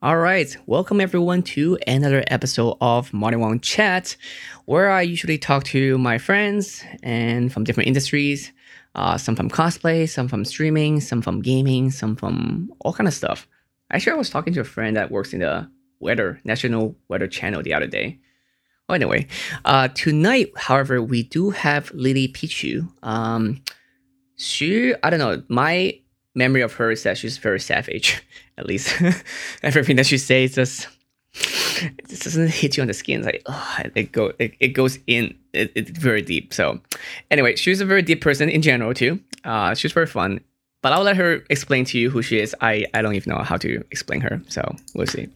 All right, welcome everyone to another episode of Martin Wong Chat, where I usually talk to my friends and from different industries, uh, some from cosplay, some from streaming, some from gaming, some from all kind of stuff. Actually, I was talking to a friend that works in the weather National Weather Channel the other day. Well, anyway, uh, tonight, however, we do have Lily Pichu. Um, she, I don't know, my memory of her is that she's very savage. At least everything that she says just it just doesn't hit you on the skin. It's like oh, it go it, it goes in it, it's very deep. So anyway, she's a very deep person in general too. Uh, she's very fun. But I'll let her explain to you who she is. I, I don't even know how to explain her. So we'll see.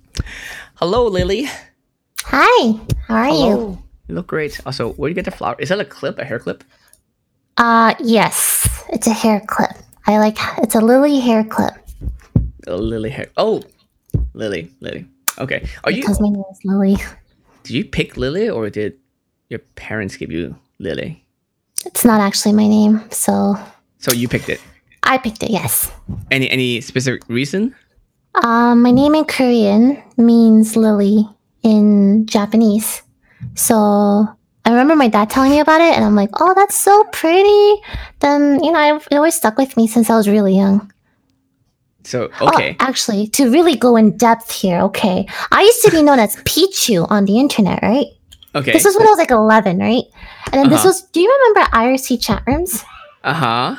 Hello, Lily. Hi, how are Hello. you? You look great. Also, where do you get the flower? Is that a clip, a hair clip? Uh, yes, it's a hair clip. I like it's a lily hair clip A lily hair. Oh, Lily, Lily. Okay. Are you? because my name is Lily. Did you pick Lily, or did your parents give you Lily? It's not actually my name, so So you picked it. I picked it. Yes. Any any specific reason? Um, my name in Korean means lily in Japanese, so I remember my dad telling me about it, and I'm like, oh, that's so pretty. Then you know, it always stuck with me since I was really young. So Oh, okay. actually, to really go in depth here, okay. I used to be known as Pichu on the internet, right? Okay. This was when I was like 11, right? And then this Uh-huh. was, do you remember IRC chat rooms? Uh huh.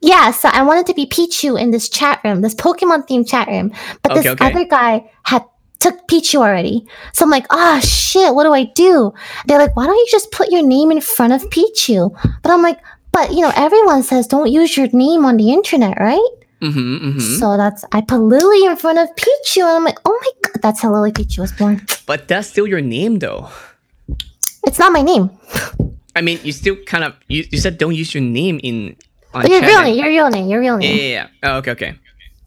Yeah, so I wanted to be Pichu in this chat room, this Pokemon themed chat room. But this Okay, okay. other guy had took Pichu already. So I'm like, ah, shit, what do I do? They're like, why don't you just put your name in front of Pichu? But I'm like, but you know, everyone says don't use your name on the internet, right? Mm-hmm. mm-hmm. So that's, I put Lily in front of Pichu. And I'm like, oh my God, that's how Lily Pichu was born. But that's still your name, though. It's not my name. I mean, you still kind of you, you said don't use your name in on Your real name. your real name, your real Yeah, name. yeah, yeah. Oh, okay, okay.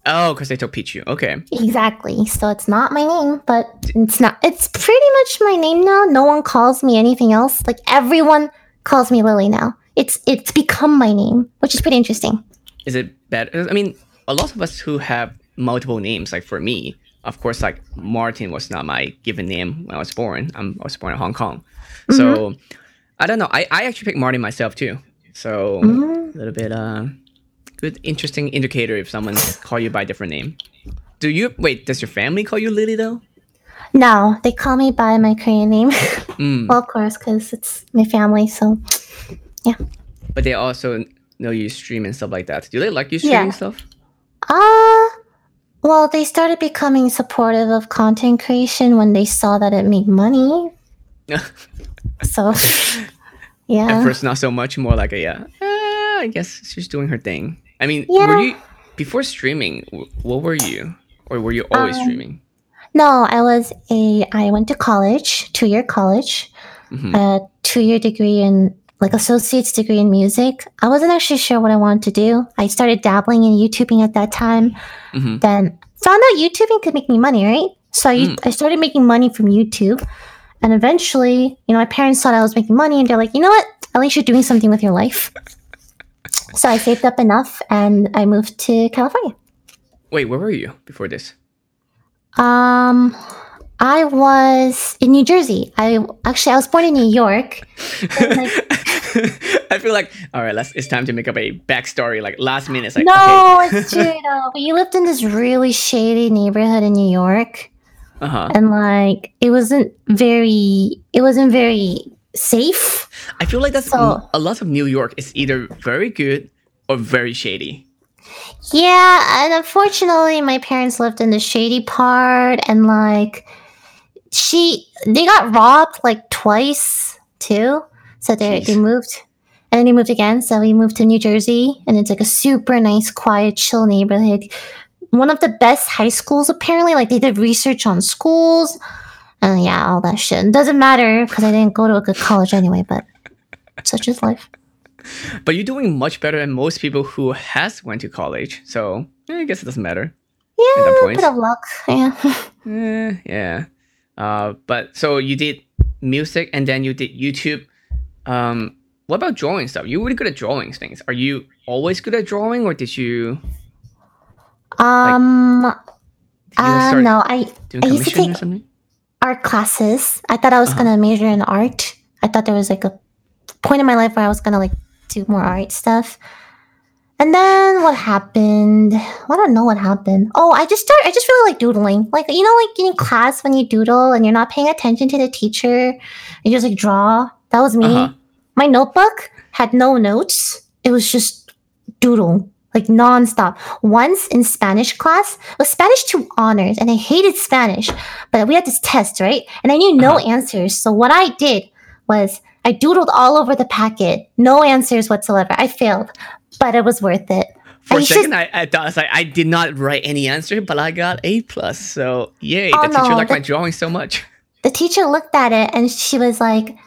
Oh, because they told Pichu. Okay. Exactly. So it's not my name, but it's not. It's pretty much my name now. No one calls me anything else. Like everyone calls me Lily now. It's it's become my name, which is pretty interesting. Is it bad? I mean, a lot of us who have multiple names, like for me, of course, like Martin was not my given name when I was born. I'm, I was born in Hong Kong. So I don't know. I, I actually picked Martin myself too. So Mm. a little bit uh good interesting indicator if someone call you by a different name. Do you wait, does your family call you Lily though? No, they call me by my Korean name. Mm. well, of course, because it's my family. So yeah. But they also know you stream and stuff like that. Do they like you streaming Yeah. stuff? ah, well, they started becoming supportive of content creation when they saw that it made money. So yeah. At first, not so much. More like a yeah. Uh, I guess she's doing her thing. I mean, Yeah. were you before streaming? What were you, or were you always Um, streaming? No, I was a. I went to college, two year college, Mhm. a two year degree in like associate's degree in music. I wasn't actually sure what I wanted to do. I started dabbling in YouTubing at that time. Mhm. Then found out YouTubing could make me money, right? So I, Mm. I started making money from YouTube, and eventually, you know, my parents thought I was making money, and they're like, you know what? At least you're doing something with your life. So I saved up enough, and I moved to California. Wait, where were you before this? Um, I was in New Jersey. I actually I was born in New York. I feel like all right. Let's. It's time to make up a backstory. Like last minute. It's like no, okay. it's true though. We lived in this really shady neighborhood in New York, Uh huh. and like it wasn't very, it wasn't very safe. I feel like that's So- a lot of New York is either very good or very shady. Yeah, and unfortunately, my parents lived in the shady part, and like she, they got robbed like twice too. So they Jeez. they moved, and then they moved again. So we moved to New Jersey, and it's like a super nice, quiet, chill neighborhood. One of the best high schools, apparently. Like they did research on schools, and yeah, all that shit. It doesn't matter because I didn't go to a good college anyway. But such is life. But you're doing much better than most people who has went to college. So eh, I guess it doesn't matter. Yeah, a bit of luck. Yeah. Eh, yeah. Uh, but so you did music and then you did YouTube. Um, what about drawing stuff? You're really good at drawing things. Are you always good at drawing, or did you Um, Did you like, Uh, no, I I used to commission or take- something? Art classes. I thought I was Uh-huh. gonna major in art. I thought there was like a point in my life where I was gonna like do more art stuff. And then what happened? I don't know what happened. Oh, I just started. I just really like doodling. Like you know, like in class when you doodle and you're not paying attention to the teacher, you just like draw. That was me. Uh-huh. My notebook had no notes. It was just doodle, like nonstop. Once in Spanish class, it was Spanish two honors, and I hated Spanish, but we had this test, right? And I knew no Uh-huh. answers. So what I did was I doodled all over the packet, no answers whatsoever. I failed, but it was worth it. For a I second, I, I thought I I did not write any answer, but I got A plus. So yay! Oh, the teacher no, liked my drawing so much. The teacher looked at it and she was like,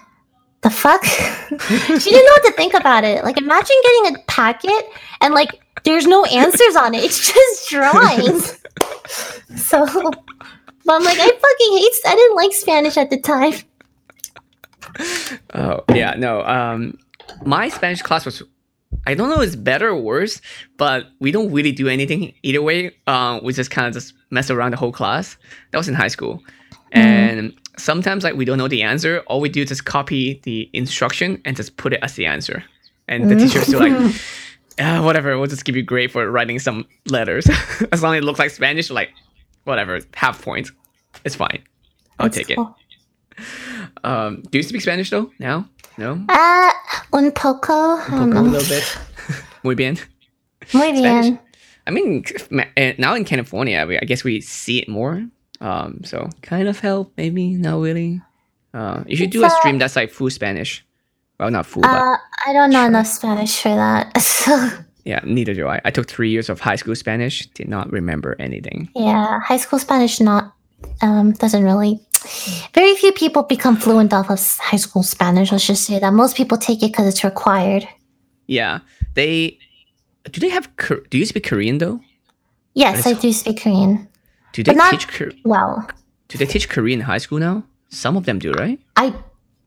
the fuck? she didn't know what to think about it. Like, imagine getting a packet and like there's no answers on it. It's just drawings. so, but I'm like, I fucking hate. I didn't like Spanish at the time. Oh yeah, no. Um, my Spanish class was. I don't know if it's better or worse, but we don't really do anything either way. Um, we just kind of just mess around the whole class. That was in high school, and sometimes like we don't know the answer. All we do is just copy the instruction and just put it as the answer. And the teacher's still like, ah, whatever. We'll just give you grade for writing some letters, as long as it looks like Spanish. Like, whatever, half points. It's fine. I'll That's take it. Um, do you speak Spanish though? Now? No. Uh, un poco. Don't Poco a little bit. Muy bien. Muy Spanish. bien. I mean, eh, now in California, we, I guess we see it more. Um, so kind of help, maybe not really. Uh, you should do a uh, stream that's like full Spanish. Well, not full, Uh, I don't know enough Spanish for that. So, yeah, neither do I. I took three years of high school Spanish, did not remember anything. yeah, high school Spanish not um doesn't really. Very few people become fluent off of high school Spanish. Let's just say that most people take it because it's required. Yeah, they do they have? Do you speak Korean though? Yes, I do speak Korean. Do they teach? Kor- Well, Do they teach Korean in high school now? Some of them do, right? I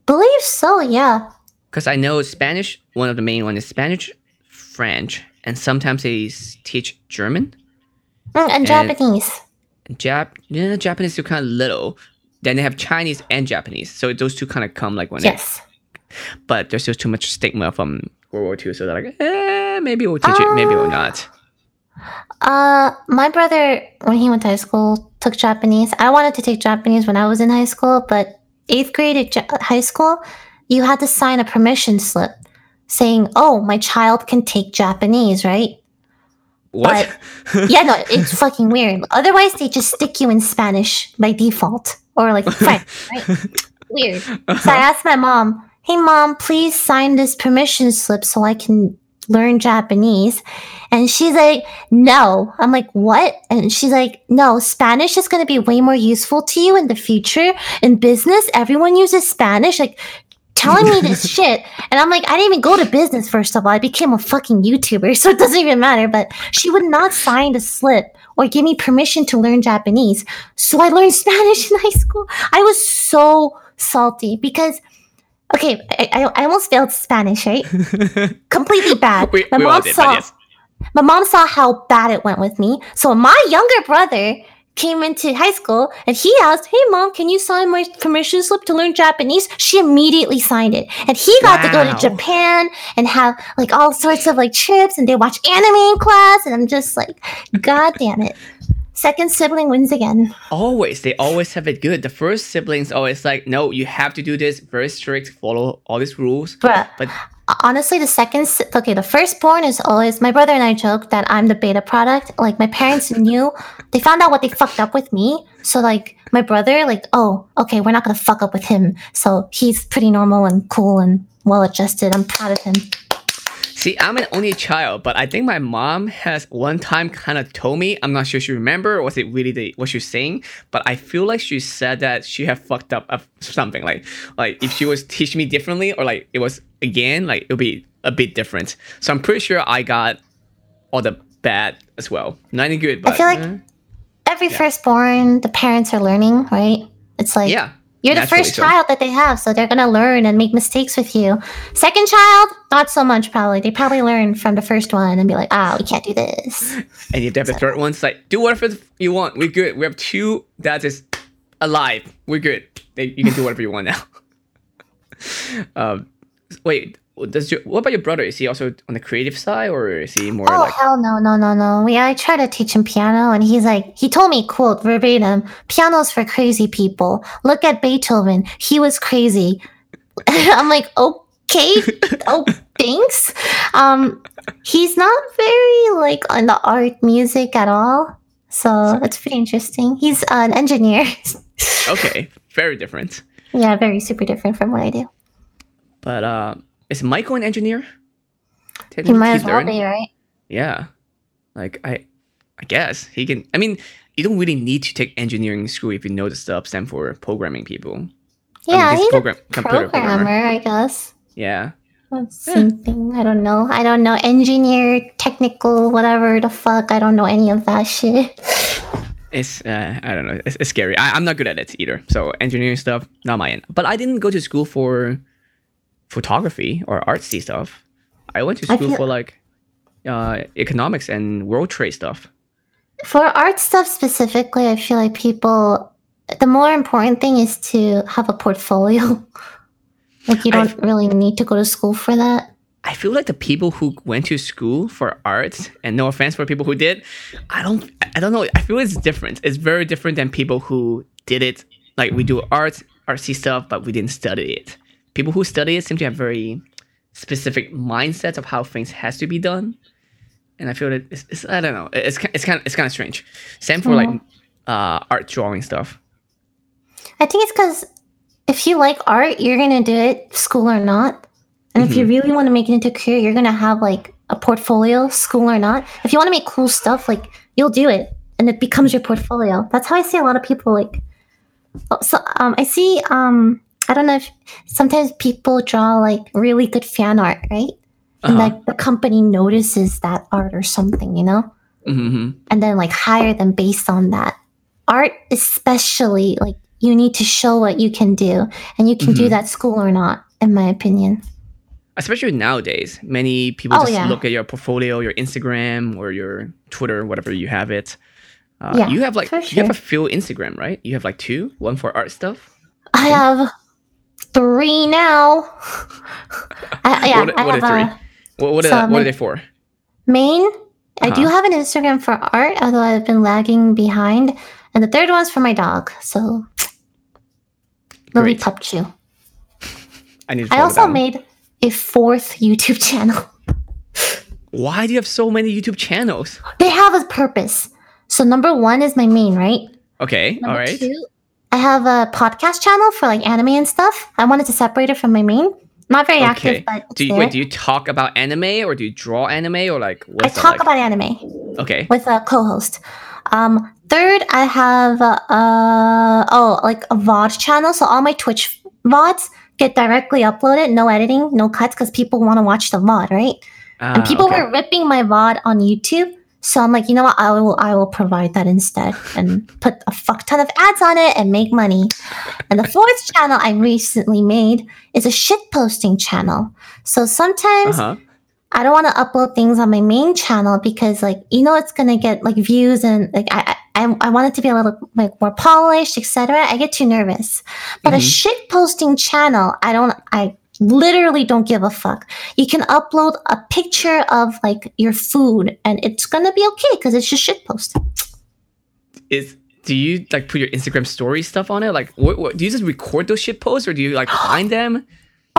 believe so. Yeah. Because I know Spanish. One of the main one is Spanish, French, and sometimes they teach German. Mm, and And- Japanese. Jap, yeah, Japanese still kind of little. Then they have Chinese and Japanese, so those two kind of come like they- Yes. but there's still too much stigma from World War II, so they're like, eh, maybe we'll teach it, maybe we'll not. Uh, my brother, when he went to high school, took Japanese. I wanted to take Japanese when I was in high school, but eighth grade at high school, you had to sign a permission slip saying, "Oh, my child can take Japanese," right? What? Yeah, no, it's fucking weird. Otherwise, they just stick you in Spanish by default or like French, right? Weird. So I uh-huh. asked my mom, "Hey, mom, please sign this permission slip so I can learn Japanese." And she's like, "No." I'm like, "What?" And she's like, "No, Spanish is going to be way more useful to you in the future in business. Everyone uses Spanish." Like. Telling me this shit, and I'm like, I didn't even go to business. First of all, I became a fucking YouTuber, so it doesn't even matter. But she would not sign a slip or give me permission to learn Japanese. So I learned Spanish in high school. I was so salty because, okay, I, I, almost failed Spanish, right? Completely bad. we, my we mom did, saw yes. my mom saw how bad it went with me. So my younger brother came into high school and he asked, Hey mom, can you sign my permission slip to learn Japanese? She immediately signed it. And he got to go to Japan and have like all sorts of like trips and they watch anime in class. And I'm just like, God damn it. Second sibling wins again. Always, they always have it good. The first siblings always like, no, you have to do this, very strict, follow all these rules. Bruh. But Uh, honestly the second okay the firstborn is always my brother and i joke that i'm the beta product. Like my parents knew they found out what they fucked up with me. So like my brother like oh okay we're not gonna fuck up with him. So he's pretty normal and cool and well adjusted i'm proud of him See, I'm an only child, but I think my mom has one time kind of told me. I'm not sure she remember or was it really the what she was saying, but I feel like she said that she had fucked up something. Like, like if she was teaching me differently or like it was again, like it'll be a bit different. So I'm pretty sure I got all the bad as well. Not any good, but I feel like- uh, every Yeah. firstborn the parents are learning right it's like yeah, You're the first so. child that they have, so they're gonna learn and make mistakes with you. Second child, not so much probably. They probably learn from the first one and be like, ah, we can't do this. And you have the third one, it's like, do whatever you want. We're good. We have two that is alive. We're good. They, you can do whatever you want now. um, wait, does your, what about your brother? Is he also on the creative side, or is he more Oh like? hell no no no no! We I try to teach him piano, and he's like he told me quote verbatim: "Piano's for crazy people. Look at Beethoven; he was crazy." I'm like, okay, oh thanks. Um, he's not very like on the art music at all, so that's pretty interesting. He's an engineer. Okay, very different. yeah, very super different from what I do. But uh, is Michael an engineer? He might as well be right. Yeah, like I, I guess he can. I mean, you don't really need to take engineering school if you know the stuff stand for programming people. Yeah, he's he's program- a programmer, programmer. I guess. Yeah. Same thing. I don't know. I don't know. Engineer, technical, whatever the fuck. I don't know any of that shit. It's uh, I don't know. It's, it's scary. I, I'm not good at it either. So engineering stuff, not my end. But I didn't go to school for photography or artsy stuff. I went to school feel- for like uh, economics and world trade stuff. For art stuff specifically, I feel like people. The more important thing is to have a portfolio. like you don't really need to go to school for that. I feel like the people who went to school for art, and no offense for people who did, I don't, I don't know. I feel it's different. It's very different than people who did it. Like we do art, artsy stuff, but we didn't study it. People who study it seem to have very specific mindsets of how things has to be done, and I feel that it's, it's I don't know. It's it's kind of it's kind of strange. Same for like uh, art drawing stuff. I think it's because if you like art, you're gonna do it, school or not. And if you really want to make it into a career, you're gonna have like a portfolio, school or not. If you want to make cool stuff, like you'll do it, and it becomes your portfolio. That's how I see a lot of people. Like, oh, so um, I see um, I don't know if sometimes people draw like really good fan art, right? And Uh-huh. like the company notices that art or something, you know, hmm and then like hire them based on that. Art, especially, like you need to show what you can do, and you can do Mhm. that school or not, in my opinion. especially nowadays many people Oh, just yeah. look at your portfolio your instagram or your twitter whatever you have it uh, Yeah, you have like for you have a sure. few instagram right you have like two one for art stuff I have three now. I, yeah, What- I what are three? a what, what, So are, what are they for main. I do Uh-huh. have an Instagram for art, although I've been lagging behind. And the third one's for my dog. So, Lily Great. Pup Chew. i need I also made a fourth YouTube channel. why do you have so many youtube channels They have a purpose. So, number one is my main, right? okay Number all right two, I have a podcast channel for like anime and stuff. I wanted to separate it from my main. Not very okay active, but do you there. wait do you talk about anime or do you draw anime or like I talk like? about anime. okay with a co-host. Um, third, I have uh, oh like a VOD channel. So all my Twitch VODs get directly uploaded, no editing, no cuts, because people want to watch the VOD, right? and Ah, people okay. were ripping my VOD on YouTube. So I'm like, you know what? I will I will provide that instead and put a fuck ton of ads on it and make money. And the fourth channel I recently made is a shit posting channel. So sometimes uh-huh I don't want to upload things on my main channel because, like, you know, it's gonna get like views and like I I, I want it to be a little like more polished, etc. I get too nervous. But a Mhm. shit posting channel, I don't. I literally don't give a fuck. You can upload a picture of like your food, and it's gonna be okay because it's just shit post. is do you like put your instagram story stuff on it like what, what do you just record those shit posts or do you like find them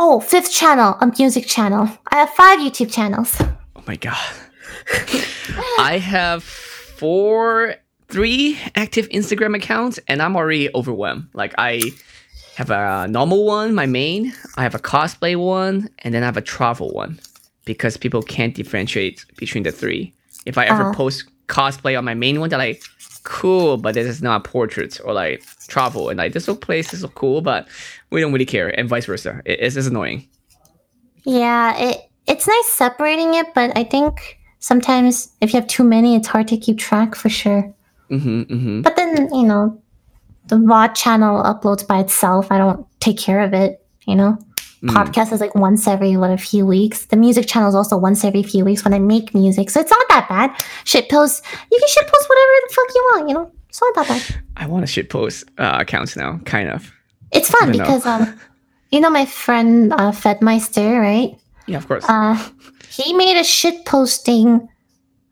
Oh, fifth channel, a music channel. I have five YouTube channels. Oh my god. I have four, three active Instagram accounts, and I'm already overwhelmed. Like I have a normal one, my main. I have a cosplay one, and then I have a travel one, because people can't differentiate between the three. If I ever Uh-huh. post cosplay on my main one, they're like, "Cool," but this is not a portrait or like travel, and like this look place is so cool, but we don't really care, and vice versa. It- it's annoying. Yeah, it it's nice separating it, but I think sometimes if you have too many, it's hard to keep track for sure. Mm-hmm, mm-hmm. But then you know, the VOD channel uploads by itself. I don't take care of it. You know, Mm. podcast is like once every what a few weeks. The music channel is also once every few weeks when I make music, so it's not that bad. Shit post, you can shit post whatever the fuck you want. You know, it's not that bad. I want to shit post uh, accounts now, kind of. It's fun know. because um, you know my friend uh, Fedmyster, right? Yeah, of course. Uh, he made a shit posting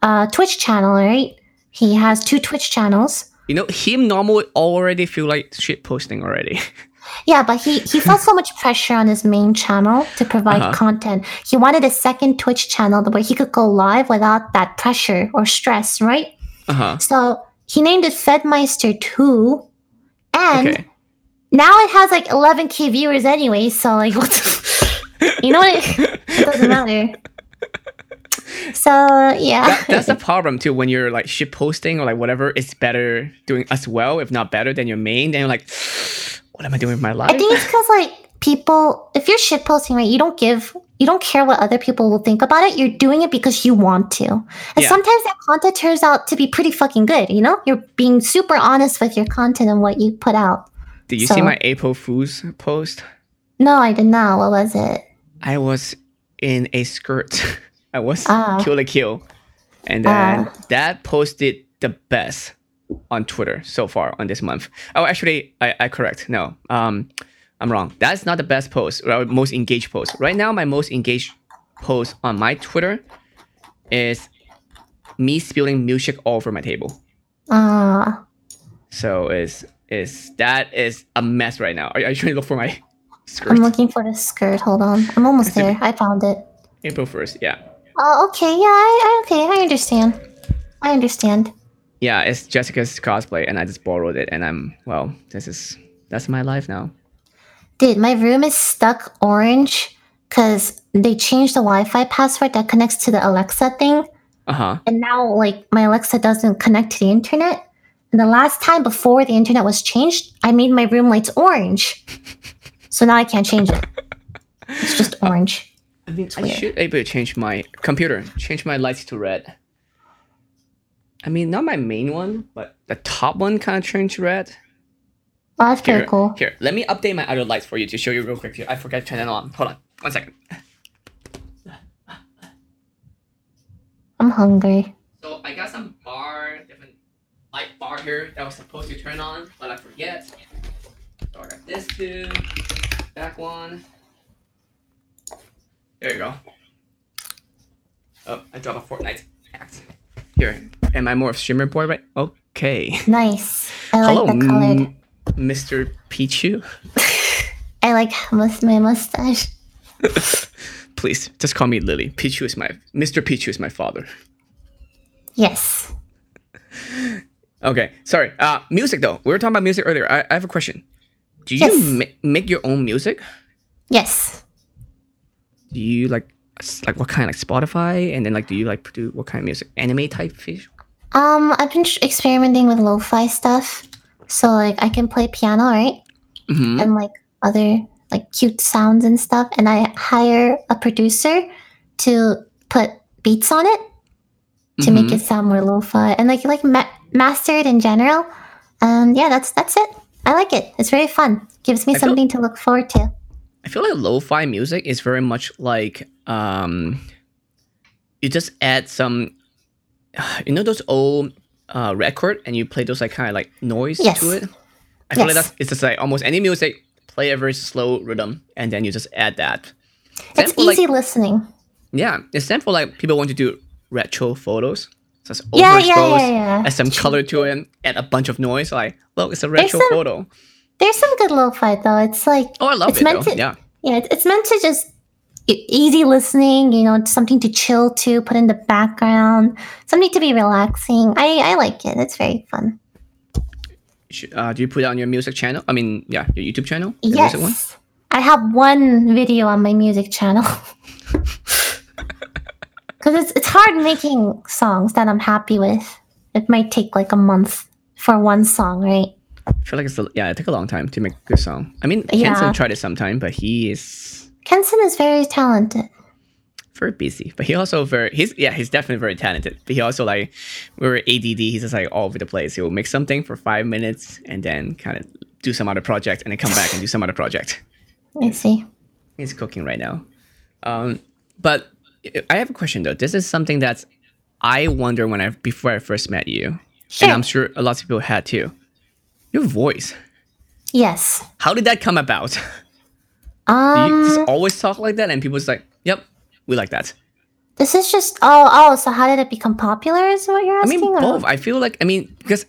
uh Twitch channel, right? He has two Twitch channels. You know, him normally already feel like shit posting already. Yeah, but he he felt so much pressure on his main channel to provide Uh-huh. content. He wanted a second Twitch channel where he could go live without that pressure or stress, right? uh huh. So he named it Fedmyster 2. And Okay. now it has like 11k viewers anyway, so like what the, you know what it, it doesn't matter. So yeah. That, that's the problem too. When you're like shit posting or like whatever, it's better doing as well, if not better than your main. Then you're like, what am I doing with my life? I think it's because like people, if you're shit posting, right, you don't give, you don't care what other people will think about it. You're doing it because you want to, and Yeah. sometimes that content turns out to be pretty fucking good. You know, you're being super honest with your content and what you put out. Did you see so- my April Fool's post? No, I did not. What was it? I was in a skirt. I was Ah. Kill la Kill, and then Ah. that posted the best on Twitter so far on this month. Oh, actually, I, I correct. No, um, I'm wrong. That's not the best post or most engaged post. Right now, my most engaged post on my Twitter is me spilling milkshake all over my table. Ah, So is is that is a mess right now. Are, are you trying to look for my skirt? I'm looking for the skirt. Hold on, I'm almost there. I found it. April first, yeah. Oh, okay. Yeah, I, I okay. I understand. I understand. Yeah, it's Jessica's cosplay, and I just borrowed it, and I'm well. This is that's my life now. Dude, my room is stuck orange because they changed the Wi-Fi password that connects to the Alexa thing. Uh huh. and now like my alexa doesn't connect to the internet and the last time before the internet was changed i made my room lights orange so now i can't change it it's just orange I mean, I weird. should able to change my computer, change my lights to red. I mean, not my main one, but the top one kind of changed red. oh that's Here, pretty cool here, let me update my other lights for you to show you real quick. Here, I forgot to turn it on. Hold on, one second. i'm hungry So I got some bar, different light bar here that was supposed to turn on, but I forget. So I got this too, back one. There you go. Oh, I dropped a Fortnite axe. Here, am I more of streamer boy, right? Okay. nice i like Hello, the colored m- Mr. Pichu. i like mus- my mustache Please, just call me Lily. Pichu is my Mr. Pichu is my father. yes Okay, sorry. Uh, music though. We were talking about music earlier. I, I have a question. Do you Yes. ma- make your own music? yes Do you like like what kind like Spotify and then like do you like do what kind of music? Anime type fish? um i've been experimenting with lo-fi stuff so like i can play piano right Mm-hmm. and like other like cute sounds and stuff and i hire a producer to put beats on it to make Mm-hmm. it sound more lo-fi and like like ma- master it in general and yeah that's that's it i like it it's very fun gives me I feel- something to look forward to I feel like lo-fi music is very much like um, you just add some, you know, those old uh, record, and you play those like kind of like noise Yes. to it. I feel like that's it's just like almost any music. Play a very slow rhythm, and then you just add that. it's like- easy listening Yeah, it's then for like people want to do retro photos. So it's yeah overexposed, yeah yeah yeah add some color to it, add a bunch of noise. Like, look, it's a retro photo. There's some good lo-fi though. It's like Oh, I love it's it meant though. to- Yeah, yeah it's, it's meant to just easy listening you know something to chill to put in the background something to be relaxing. I i like it. It's very fun. Uh, do you put it on your music channel? I mean, yeah, your YouTube channel. Yes. i have one video on my music channel. Because it's, it's hard making songs that i'm happy with. It might take like a month for one song right feel like it's a, yeah, it took a long time to make a good song. I mean, Yeah. Kenson tried it sometime, but he is kenson is very talented very busy, but he also very he's yeah he's definitely very talented. But he also like we were ADD. He's just like all over the place. He will make something for five minutes and then kind of do some other project and then come back and do some other project. I see. He's cooking right now. Um, but I have a question though. This is something that's I wonder when I before I first met you, Sure. and I'm sure a lot of people had too. Your voice. Yes. How did that come about? Do you just Um, always talk like that, and people's like, "Yep, we like that." this is just oh oh. So how did it become popular? Is what you're asking? I mean, or- both. I feel like I mean because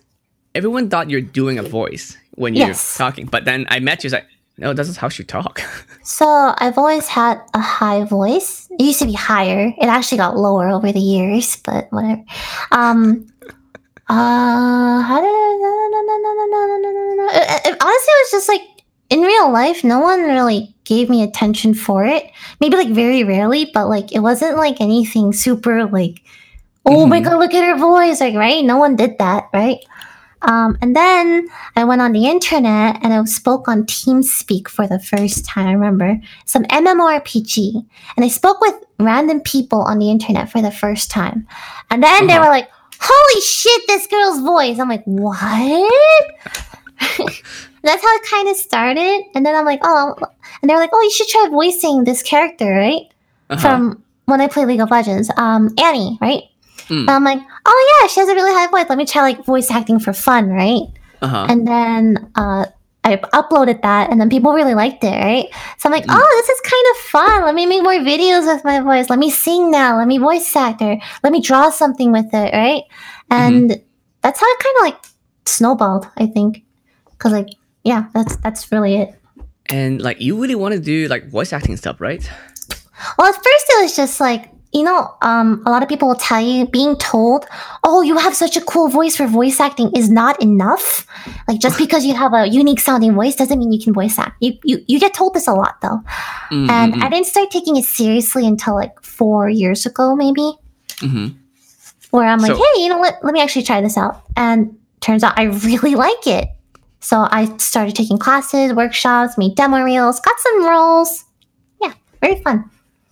everyone thought you're doing a voice when you're Yes. talking, but then I met you. It's like, no, this is how she talk. So I've always had a high voice. It used to be higher. It actually got lower over the years, but whatever. Um. Uh, how did I, honestly, it was just like in real life, no one really gave me attention for it. Maybe like very rarely, but like it wasn't like anything super like, oh mm-hmm. my god, look at her voice, like right? No one did that, right? Um, and then I went on the internet and I spoke on TeamSpeak for the first time. I remember some MMORPG, and I spoke with random people on the internet for the first time. And then uh-huh. they were like, "Holy shit, this girl's voice!" I'm like, "What?" That's how it kind of started. And then I'm like, "Oh," and they're like, "Oh, you should try voicing this character, right?" Uh-huh. From when I play League of Legends, um, Annie, right? Mm. And I'm like, "Oh yeah, she has a really high voice. Let me try like voice acting for fun, right?" uh-huh. and then uh, I uploaded that, and then people really liked it, right? So I'm like, Mm. oh, this is kind of fun. Let me make more videos with my voice. Let me sing now. Let me voice actor. Let me draw something with it, right? And that's how it kind of like snowballed, I think, because like, yeah, that's that's really it. and like you really want to do like voice acting stuff, right? Well, at first it was just like, you know, um, a lot of people will tell you being told, oh, you have such a cool voice for voice acting is not enough. Like just because you have a unique sounding voice doesn't mean you can voice act. You you, you get told this a lot though. Mm, And mm, I didn't start taking it seriously until like four years ago, maybe, mm, mhm. where I'm like, So- hey, you know what? Let me actually try this out. And turns out I really like it. So I started taking classes, workshops, made demo reels, got some roles. Yeah, very fun.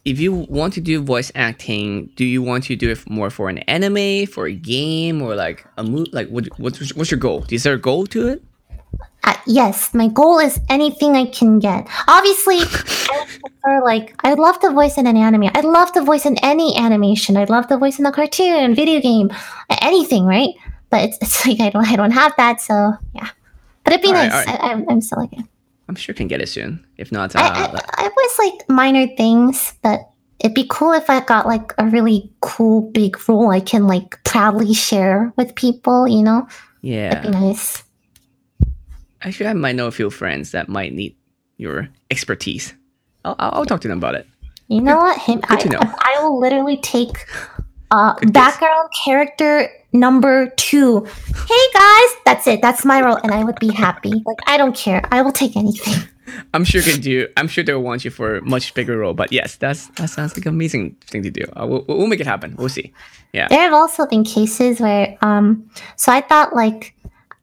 If you want to do voice acting, do you want to do it more for an anime, for a game, or like a movie? Like, what, what's what's your goal? Is there a goal to it? Uh, yes, my goal is anything I can get. Obviously, I prefer like I'd love to voice in an anime. I'd love to voice in any animation. I'd love to voice in a cartoon, video game, anything, right? But it's, it's like I don't I don't have that, so yeah. But it'd be Alright, nice. alright. I, I'm, I'm still like I'm sure can get it soon. If not, uh, I, I, I voice like minor things, but it'd be cool if I got like a really cool big role I can like proudly share with people. You know, Yeah, that'd be nice. Actually, I might know a few friends that might need your expertise. I'll, I'll, talk to them about it. You know what? Him, I, Good to know. I will literally take uh, guess. background character number two. Hey guys, that's it. That's my role, and I would be happy. Like I don't care. I will take anything. I'm sure can do. I'm sure they'll want you for a much bigger role. But yes, that's that sounds like an amazing thing to do. Uh, we'll, we'll make it happen. We'll see. Yeah. There have also been cases where, um, so I thought like,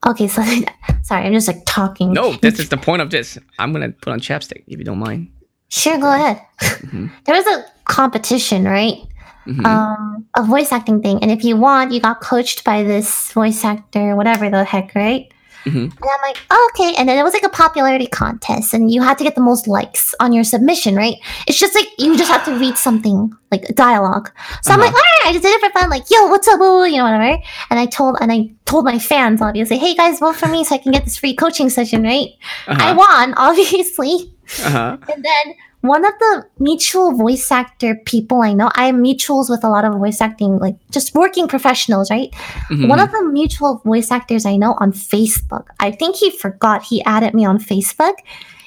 okay, so sorry, I'm just like talking. No, this is the point of this. I'm gonna put on chapstick if you don't mind. Sure, go ahead. Mhm. There was a competition, right? Mhm. Um, a voice acting thing, and if you want, you got coached by this voice actor, whatever the heck, right? Mhm. And I'm like, oh, okay. And then it was like a popularity contest, and you had to get the most likes on your submission, right? It's just like you just have to read something like a dialogue. So I'm Uh-huh. like, all right, I just did it for fun, like, yo, what's up, boo, you know, whatever. And I told, and I told my fans, obviously, hey guys, vote for me so I can get this free coaching session, right? I Uh-huh. won, obviously. Uh-huh. And then one of the mutual voice actor people I know, I am mutuals with a lot of voice acting, like just working professionals, right? Mhm. One of the mutual voice actors I know on Facebook, I think he forgot he added me on Facebook.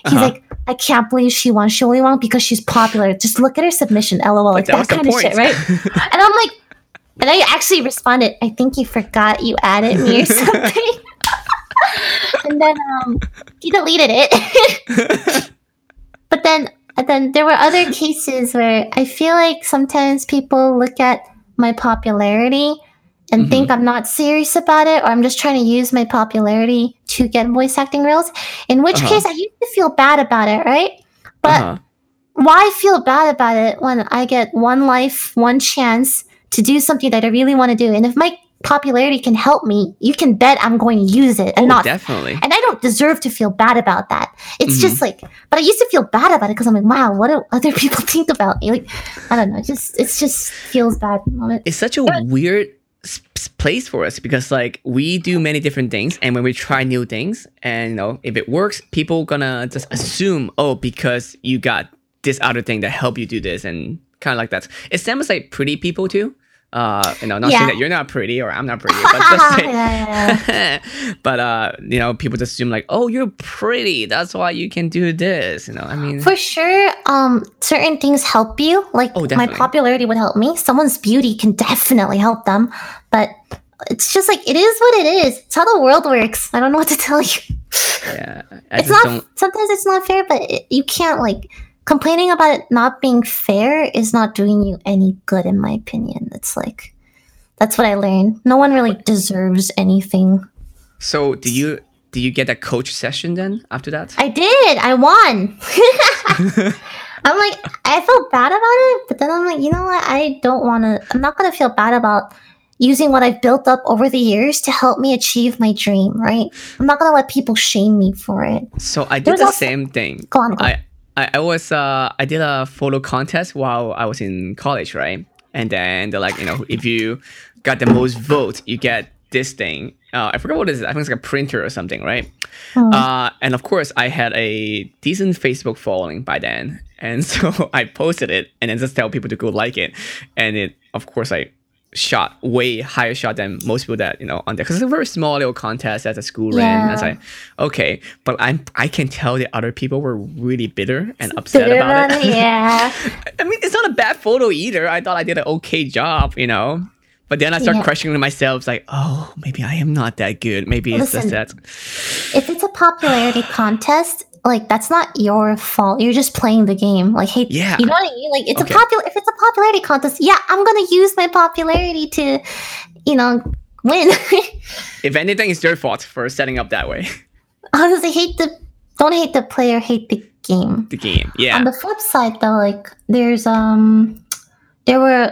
He's Uh-huh. like, I can't believe she won. She only won because she's popular. Just look at her submission, lol, like But that, kind of shit, right? And I'm like, and I actually responded, I think you forgot you added me or something. and then um, he deleted it. but then and then there were other cases where I feel like sometimes people look at my popularity and Mhm. think I'm not serious about it or I'm just trying to use my popularity to get voice acting roles. In which Uh-huh. case I used to feel bad about it, right? But uh-huh. why feel bad about it when I get one life, one chance to do something that I really want to do? And if my popularity can help me, you can bet I'm going to use it and oh, not. definitely. And I don't deserve to feel bad about that. It's Mhm. just like, but I used to feel bad about it because I'm like, wow, what do other people think about me? Like, I don't know. It just, it just feels bad. at the moment. It's such a weird place for us because like we do many different things and when we try new things and you know if it works people gonna just assume oh because you got this other thing that help you do this and kind of like that it sounds like pretty people too uh you know, not saying that you're not pretty or i'm not pretty but just say, yeah, yeah, but uh you know people just assume like oh you're pretty that's why you can do this you know i mean For sure, um, certain things help you. Like Oh, my popularity would help me. Someone's beauty can definitely help them, but it's just like it is what it is. It's how the world works. I don't know what to tell you. yeah I it's not. don't Sometimes it's not fair, but it, you can't like complaining about it not being fair is not doing you any good, in my opinion. It's like that's what I learned. No one really deserves anything. so do you do you get a coach session then after that I did. I won. I'm like, I felt bad about it, but then I'm like, you know what? I don't want to. I'm not gonna feel bad about using what I've built up over the years to help me achieve my dream. Right? I'm not gonna let people shame me for it. So I did the also- same thing. Go on. Go on. I, I I was uh I did a photo contest while I was in college, right? And then they're like, you know, if you got the most votes, you get this thing. Uh, I forgot what it is. I think it's like a printer or something, right? Hmm. Uh, and of course, I had a decent Facebook following by then, and so I posted it and then just tell people to go like it, and it, of course, I shot way higher shot than most people that you know on there because it's a very small little contest that the school ran. And it's Yeah. like, okay, but I'm I can tell the other people were really bitter and upset Bitter about it. Yeah. I mean, it's not a bad photo either. I thought I did an okay job, you know. But then I start Yeah. questioning myself, like, oh, maybe I am not that good. Maybe it's just that. if it's a popularity contest, like that's not your fault. You're just playing the game. Like, hey, Yeah. you know what I mean? Like, it's Okay. a popular. If it's a popularity contest, yeah, I'm gonna use my popularity to, you know, win. If anything, it's their fault for setting up that way. Honestly, hate the don't hate the player, hate the game. the game, yeah. On the flip side, though, like there's um, there were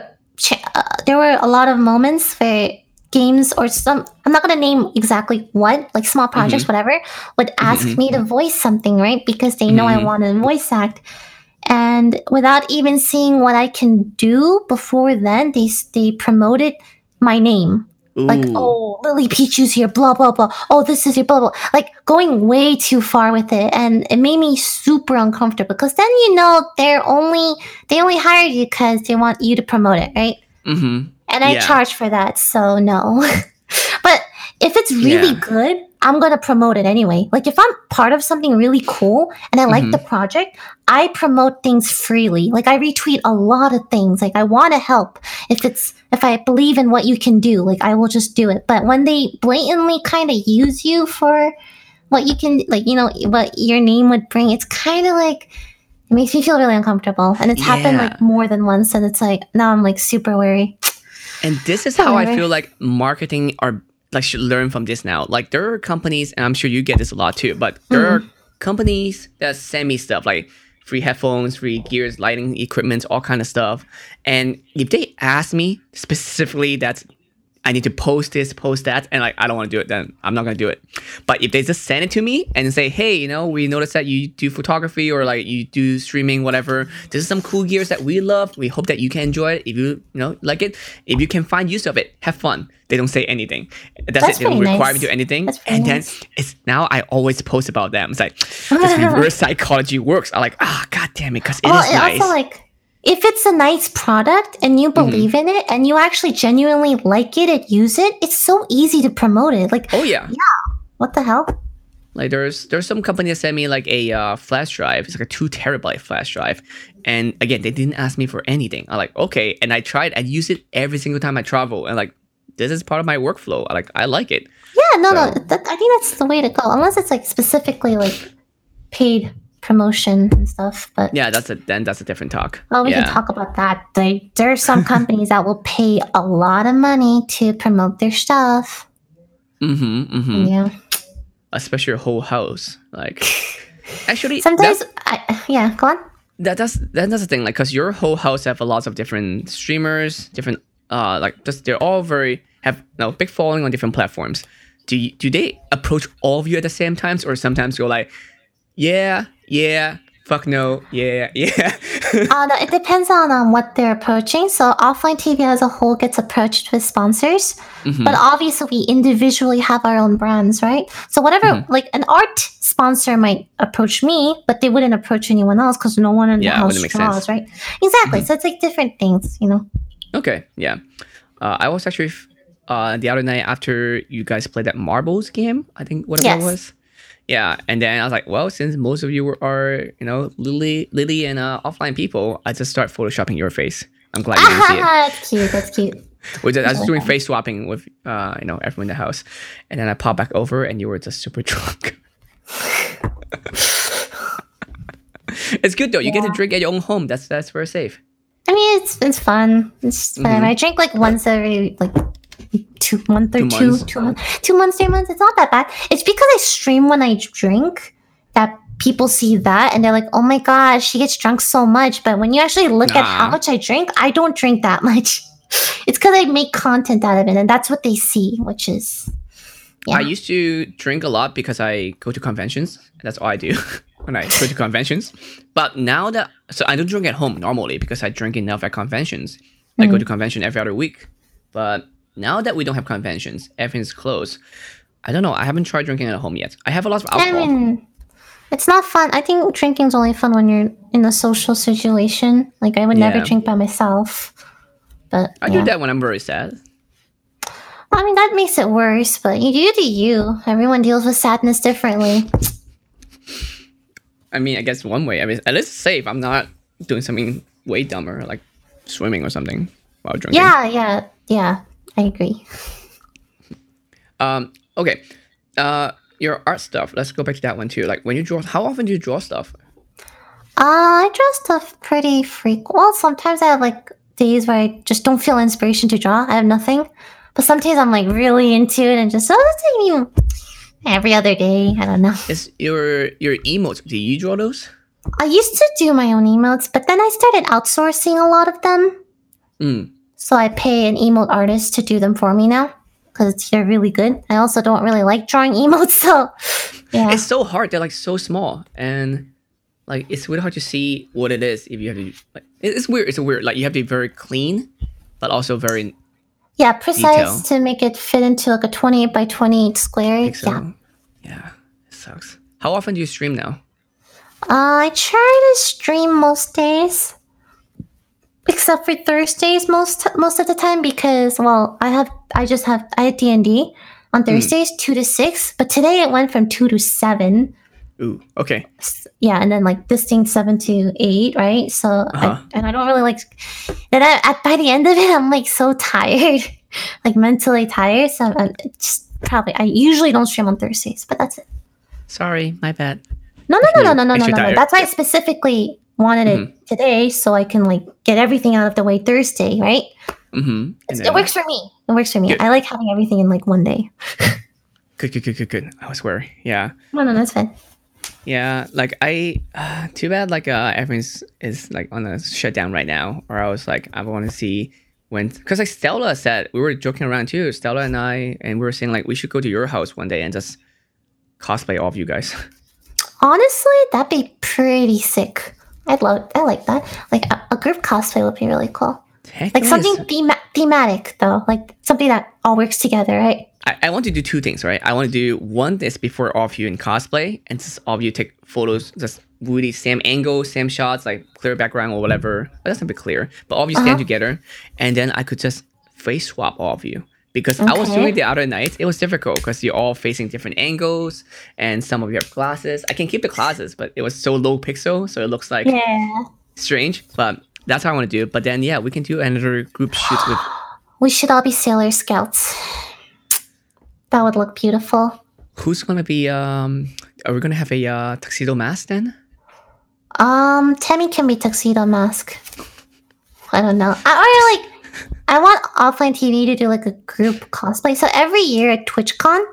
uh, there were a lot of moments where games or some I'm not gonna name exactly what like small projects whatever would ask mhm. me to voice something right because they know I Mhm. want to voice act. And without even seeing what I can do before then, they they promoted my name like oh lily Pichu's here blah blah blah oh this is your blah blah like going way too far with it and it made me super uncomfortable because then you know they're only they only hired you because they want you to promote it right Mm-hmm. And i Yeah. charge for that so no. But if it's really Yeah. good i'm gonna promote it anyway. Like if i'm part of something really cool and i like Mhm. the project i promote things freely. Like i retweet a lot of things. Like i want to help if it's if i believe in what you can do like i will just do it. But when they blatantly kind of use you for what you can like you know what your name would bring it's kind of like it makes me feel really uncomfortable. And it's happened like more than once and it's like now i'm like super wary And this is how I feel like marketing are like should learn from this now. Like there are companies, and I'm sure you get this a lot too, but there are mm-hmm. companies that send me stuff like free headphones, free gears, lighting equipment, all kind of stuff. And if they ask me specifically that I need to post this, post that, and like I don't want to do it, then I'm not gonna do it. But if they just send it to me and say, hey, you know, we noticed that you do photography or like you do streaming, whatever. This is some cool gears that we love. We hope that you can enjoy it. If you you know like it, if you can find use of it, have fun. They don't say anything. That's, That's it. They don't require nice. me to do anything. And then nice. it's now I always post about them. It's like this reverse psychology works. I'm like ah god damn it because it is well, and nice. also like if it's a nice product and you Mm-hmm. believe in it and you actually genuinely like it and use it, it's so easy to promote it. Like, oh yeah. Yeah. What the hell? Like there's there's some company that sent me like a uh, flash drive. It's like a two terabyte flash drive, and again they didn't ask me for anything. I'm like okay, and I tried. I use it every single time I travel, and like this is part of my workflow. I like I like it. Yeah, no, no. That, I think that's the way to go. Unless it's like specifically like paid promotion and stuff. But Yeah, that's a then that's a different talk. well, we yeah. can talk about that. They, there are some companies that will pay a lot of money to promote their stuff. Mm-hmm. Mm-hmm. Yeah. Especially your whole house. Like actually, Sometimes, I, yeah, go on. that that's that, that's the thing. Like, cause your whole house have a lots of different streamers, different uh, like just they're all very have no big following on different platforms. Do you, do they approach all of you at the same times, or sometimes you're like, yeah, yeah, fuck no, yeah, yeah. uh, no, it depends on um, what they're approaching. So offline TV as a whole gets approached with sponsors, Mhm. but obviously we individually have our own brands, right? So whatever, Mhm. like an art sponsor might approach me, but they wouldn't approach anyone else because no one in Yeah, the house draws, right? Exactly. So it's like different things, you know. Okay, yeah. Uh, I was actually uh, the other night after you guys played that marbles game. I think whatever Yes. it was. Yeah, and then I was like, well, since most of you are you know Lily, Lily, and uh, offline people, I just start photoshopping your face. I'm glad you didn't see it. that's cute. That's cute. Which I was doing face swapping with uh, you know everyone in the house, and then I popped back over, and you were just super drunk. it's good though. You get to drink at your own home. That's that's very safe. I mean, it's it's fun. It's whatever. I drink like once every like two month or Two two months. two months two months three months. It's not that bad. It's because I stream when I drink that people see that and they're like, oh my gosh, she gets drunk so much. But when you actually look at how much I drink, I don't drink that much. It's because I make content out of it, and that's what they see, which is Yeah. I used to drink a lot because I go to conventions. That's all I do when I go to conventions. But now that so I don't drink at home normally because I drink enough at conventions. I go mm. to convention every other week. But now that we don't have conventions, everything's closed. I don't know. I haven't tried drinking at home yet. I have a lot of alcohol. I mean, it's not fun. I think drinking's only fun when you're in a social situation. Like I would never drink by myself. But I yeah. do that when I'm very sad. I mean, that makes it worse, but you do do you. Everyone deals with sadness differently. I mean, I guess one way. I mean, at least it's safe. I'm not doing something way dumber like swimming or something while drinking. Yeah, yeah, yeah. I agree. Um. Okay. Uh, your art stuff. Let's go back to that one too. Like when you draw, how often do you draw stuff? Uh, I draw stuff pretty frequent. Well, sometimes I have like days where I just don't feel inspiration to draw. I have nothing. But sometimes I'm like really into it and just, oh, take you every other day. I don't know. Is your your emotes? Do you draw those? I used to do my own emotes, but then I started outsourcing a lot of them. Mm. So I pay an emote artist to do them for me now because they're really good. I also don't really like drawing emotes, so yeah. It's so hard. They're like so small, and like it's really hard to see what it is if you have to. Like, it's weird. It's a weird. Like you have to be very clean, but also very yeah, precise detail. to make it fit into like a 28 by 28 square. pixel. Yeah. Yeah, it sucks. How often do you stream now? Uh, I try to stream most days, except for Thursdays most most of the time because well, I have I just have I had D and D on Hmm. Thursdays two to six, but today it went from two to seven. Ooh. Okay. Yeah, and then like this thing seven to eight, right? So Uh-huh. I, and I don't really like. And I, at by the end of it, I'm like so tired, like mentally tired. So I'm, I'm just probably I usually don't stream on Thursdays, but that's it. Sorry, my bad. No, no, no, no, no, no, no, no. no. That's why I specifically wanted it Mm-hmm. today, so I can like get everything out of the way Thursday, right? Mm-hmm. It's- it works for me. It works for me. Good. I like having everything in like one day. Good, good, good, good, good. I swear. Yeah. No, no, that's fine. Yeah, like I, uh, too bad. Like uh, everything's is like on a shutdown right now. Or I was like, I want to see when, because like Stella said, we were joking around too. Stella and I, and we were saying like we should go to your house one day and just cosplay all of you guys. Honestly, that'd be pretty sick. I'd love. I like that. Like a, a group cosplay would be really cool. Like something thema- thematic though, like something that all works together, right? I, I want to do two things, right? I want to do one is before all of you in cosplay, and just all of you take photos, just really same angle, same shots, like clear background or whatever. But that's a bit clear. But all of you stand Uh-huh. together, and then I could just face swap all of you. Because I was doing the other night, it was difficult because you're all facing different angles, and some of you have glasses. I can keep the glasses, but it was so low pixel, so it looks like Yeah. strange. But that's how I want to do it. But then, yeah, we can do another group shoot with We should all be Sailor Scouts. That would look beautiful. who's gonna be. Um, are we gonna have a uh, tuxedo mask then? Um, Tammy can be tuxedo mask. I don't know. I or like I want offline TV to do like a group cosplay. So every year at TwitchCon,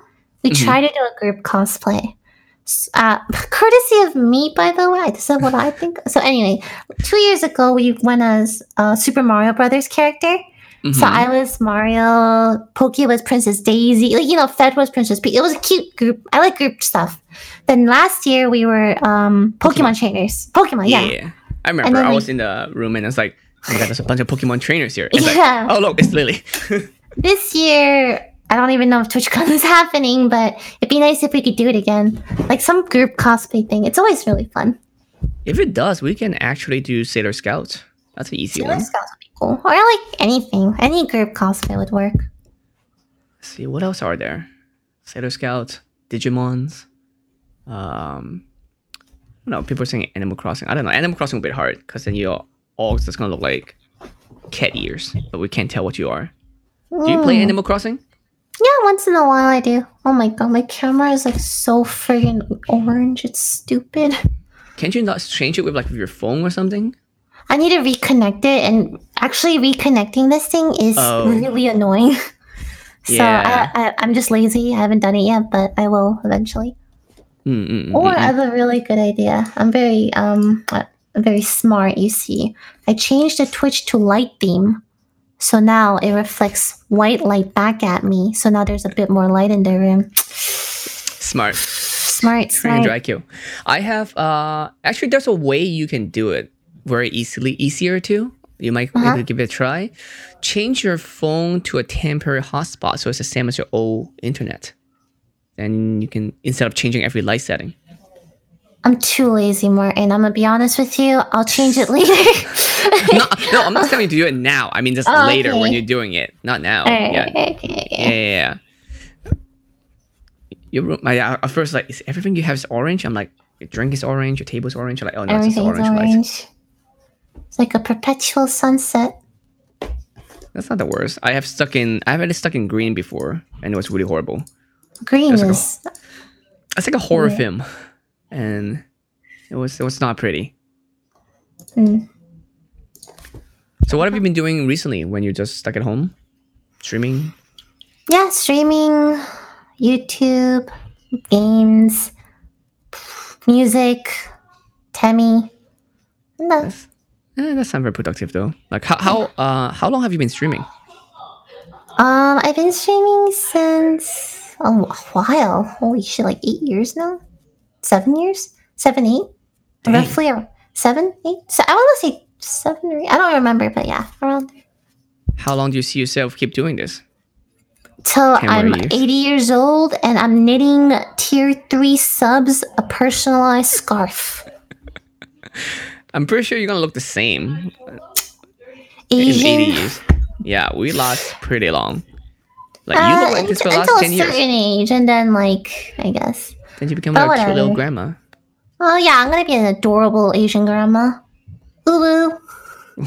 we Mhm. try to do a group cosplay. Uh, courtesy of me, by the way. This is what I think. So anyway, two years ago we went as a Super Mario Brothers character. So Mhm. I was Mario, Poki was Princess Daisy, like you know, Fed was Princess Peach. It was a cute group. I like group stuff. Then last year we were um Pokemon, Pokemon. trainers. Pokemon, yeah. yeah. I remember. I we- was in the room and I was like, oh my god, there's a bunch of Pokemon trainers here. It's like, Yeah. oh look, it's Lily. This year I don't even know if TwitchCon is happening, but it'd be nice if we could do it again. Like some group cosplay thing. It's always really fun. if it does, we can actually do Sailor Scouts. That's an easy one. Sailor one. Scouts would be cool. Or like anything. Any group cosplay would work. Let's see what else are there? Sailor Scouts, Digimons. Um, no, people are saying Animal Crossing. I don't know. Animal Crossing will be hard because then you're all that's gonna look like cat ears, but we can't tell what you are. Do you play Mm. Animal Crossing? Yeah, once in a while I do. Oh my god, my camera is like so friggin' orange. It's stupid. Can't you not change it with like your phone or something? I need to reconnect it, and actually reconnecting this thing is Oh. really annoying. so Yeah. I, I, I'm just lazy. I haven't done it yet, but I will eventually. Mm, mm, mm, Or mm, I have a really good idea. I'm very um very smart. You see, I changed the Twitch to light theme, so now it reflects white light back at me. So now there's a bit more light in the room. Smart. Smart, smart. dry kill. I have uh actually there's a way you can do it very easily easier too. You might Uh-huh. maybe give it a try. Change your phone to a temporary hotspot so it's the same as your old internet. And you can instead of changing every light setting. I'm too lazy, Martin. I'm gonna be honest with you. I'll change it later. no, no, I'm not telling you to do it now. I mean just Oh, later when you're doing it, not now. Alright, yeah. okay, okay. Yeah, yeah, yeah. Your room, I, uh, at first, like, is everything you have is orange? I'm like, your drink is orange, your table's orange. You're like, oh no, it's orange, orange. It's like a perpetual sunset. That's not the worst. I have stuck in, I've had it stuck in green before, and it was really horrible. Green That's like a- It's like a horror Yeah. film, and it was it was not pretty. mm. So what have you been doing recently when you're just stuck at home, streaming? yeah, streaming, YouTube, games, music, Temmie. And that- That's eh, that sounds very productive though. Like how how uh how long have you been streaming? Um, I've been streaming since a while. Holy shit, like eight years now? Seven years? Seven, eight? Dang. Roughly around seven, eight? So I want to say seven or eight. I don't remember, but yeah, around How long do you see yourself keep doing this? till I'm years. 80 years old and I'm knitting tier three subs a personalized scarf. I'm pretty sure you're gonna look the same in 80 years. Yeah, we last pretty long. Like you Uh, look like this for the until last a 10 years. certain age, and then like I guess. Then you become but like a cute little grandma. Oh yeah, I'm gonna be an adorable Asian grandma. Ooh.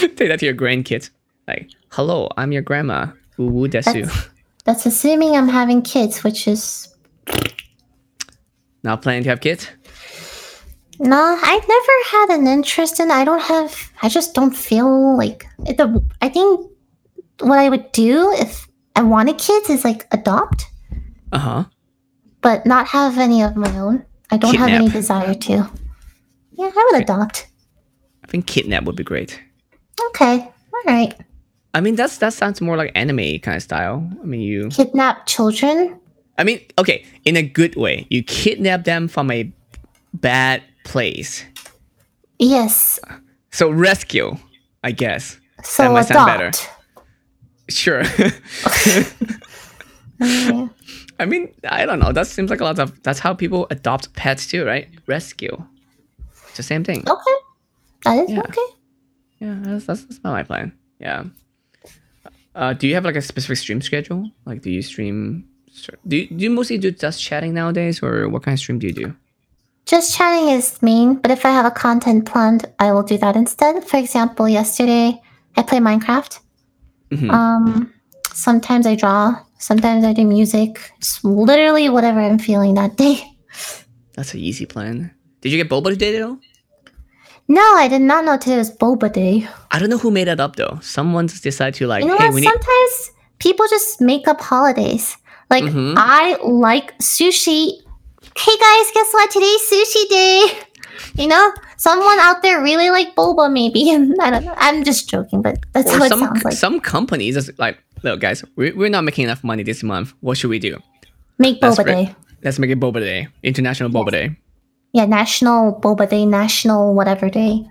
Take that to your grandkids. Like, hello, I'm your grandma. Uwu desu. That's- That's assuming I'm having kids, which is Not planning to have kids? no. I've never had an interest in. I don't have. I just don't feel like the. I think what I would do if I wanted kids is like adopt, Uh huh. but not have any of my own. I don't have any desire to. Yeah, I would adopt. I think kidnap would be great. Okay, all right. I mean, that's that sounds more like anime kind of style. I mean, you. Kidnap children. I mean, okay, in a good way. You kidnap them from a bad place. Yes. So rescue, I guess. So That might sound better. adopt. Sure. Yeah. I mean, I don't know. That seems like a lot of. That's how people adopt pets too, right? Rescue. It's the same thing. Okay. That is Yeah. okay. Yeah, that's, that's, that's not my plan. Yeah. Uh, do you have like a specific stream schedule? Like, do you stream? Do you, do you mostly do just chatting nowadays, or what kind of stream do you do? Just chatting is main, but if I have a content planned, I will do that instead. For example, yesterday I play Minecraft. Mhm. Um, sometimes I draw, sometimes I do music. It's literally whatever I'm feeling that day. That's an easy plan. Did you get boba today though? No, I did not know today was Boba Day. I don't know who made that up though. Someone just decided to like, You know hey, what? we need. Sometimes people just make up holidays. Like Mhm. I like sushi. Hey guys, guess what? Today's sushi day. You know, someone out there really like boba, maybe. I don't know. I'm just joking, but that's Or how it some sounds like. some companies like, look, guys, we're, we're not making enough money this month. What should we do? Make boba great. day. Let's make it Boba Day, International Boba Day. Yeah, National Boba Day, National whatever day.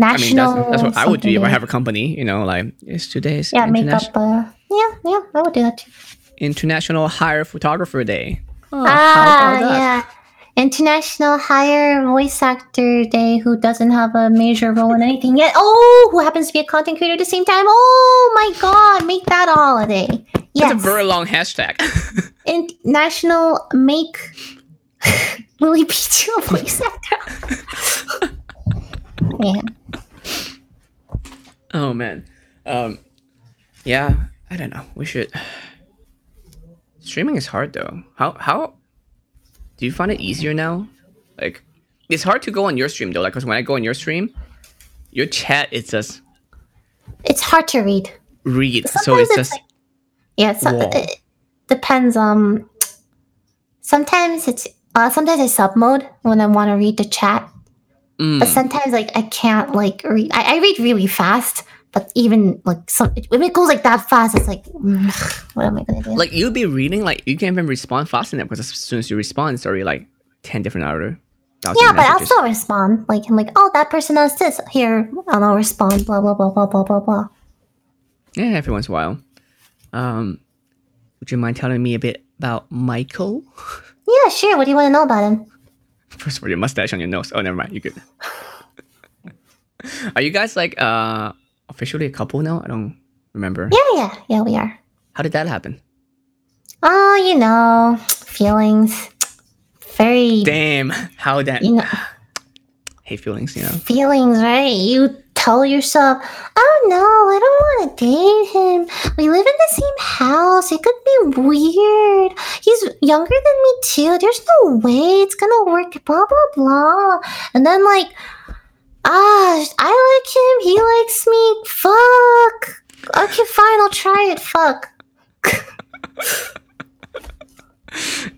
I mean, National. that's, that's what I would do if I have a company. You know, like it's today's Yeah, make up. Uh, yeah, yeah, I would do that too. International Hire Photographer Day. Oh, how ah, about that? yeah. International Hire Voice Actor Day who doesn't have a major role in anything yet. Oh, who happens to be a content creator at the same time. Oh my god, make that a holiday. That's a very long hashtag. International Make LilyPichu a voice actor. Man. oh man. Um, yeah, I don't know. We should. Streaming is hard though. How how do you find it easier now? Like, it's hard to go on your stream though. Like, cause when I go on your stream, your chat is just It's hard to read. read. so it's it's just like- Yeah, so, it depends. Um, sometimes it's uh, sometimes I sub mode when I want to read the chat, mm, but sometimes like I can't like read. I, I read really fast, but even like some when it goes like that fast, it's like what am I gonna do? like you'll be reading like you can't even respond fast enough because as soon as you respond, it's already like ten different other. yeah, but I'll still respond. Like I'm like, oh, that person does this here, and I'll respond. Blah blah blah blah blah blah blah. Yeah, every once in a while. Um, would you mind telling me a bit about Michael? Yeah, sure. What do you want to know about him? First of all, your mustache on your nose. Oh, never mind. You good. Are you guys like uh officially a couple now? I don't remember. Yeah, yeah, yeah. We are. How did that happen? Oh, you know, feelings. Very, Damn. How that you know, hate feelings, you know. feelings, right? You tell yourself, oh no, I don't want to date him. We live in the same house. It could be weird. He's younger than me too. There's no way it's gonna work. Blah blah blah. And then like, ah, I like him. He likes me. Fuck. Okay, fine. I'll try it. Fuck.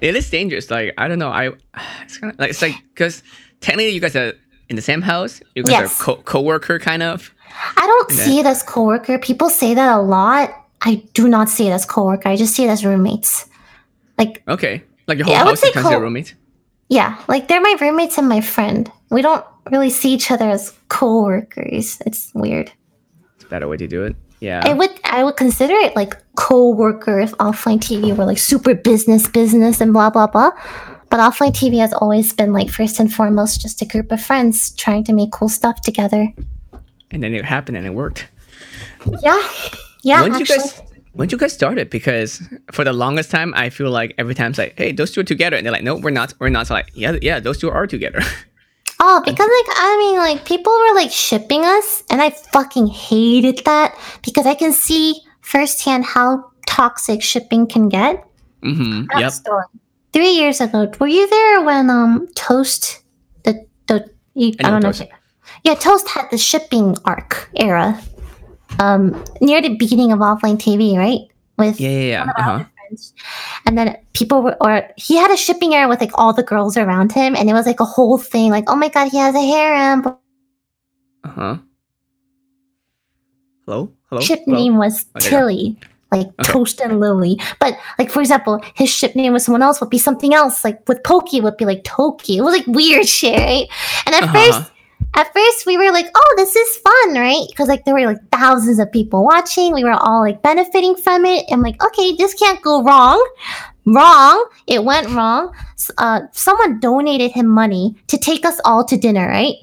It is dangerous. Like I don't know. I it's kind of like it's like because technically you guys are in the same house. You guys Yes. are co- co-worker kind of. I don't see it as coworker. People say that a lot. I do not see it as coworker. I just see it as roommates. Like, Okay. Like your whole Yeah, house is co- roommate. yeah, like they're my roommates and my friend. We don't really see each other as coworkers. It's weird. It's a better way to do it. Yeah. I would I would consider it like coworker if offline TV were like super business business and blah blah blah. But offline TV has always been like first and foremost just a group of friends trying to make cool stuff together. and then it happened and it worked. Yeah. Yeah. when did you guys when you guys start it? Because for the longest time, I feel like every time it's like, hey, those two are together, and they're like, no, we're not. We're not. So like, yeah, yeah, those two are together. Oh, because like I mean, like people were like shipping us, and I fucking hated that because I can see firsthand how toxic shipping can get. mm-hmm. I have a Yep. story. Three years ago, were you there when um Toast the the you, I I, don't know. Toast. Yeah, Toast had the shipping arc era, um near the beginning of offline TV, right? With Yeah, yeah, yeah. Uh-huh. And then people were, or he had a shipping area with like all the girls around him, and it was like a whole thing. Like, oh my god, he has a harem. Uh huh. Hello. Hello. Ship Hello? name was Oh, there you go. Tilly, like Okay. Toast and Lily. But like for example, his ship name with someone else would be something else. Like with Poki would be like Toki. It was like weird shit, right? And at Uh-huh. first. At first, we were like, "Oh, this is fun, right?" Because like there were like thousands of people watching. We were all like benefiting from it. And like, okay, this can't go wrong. Wrong. It went wrong. Uh, someone donated him money to take us all to dinner, right?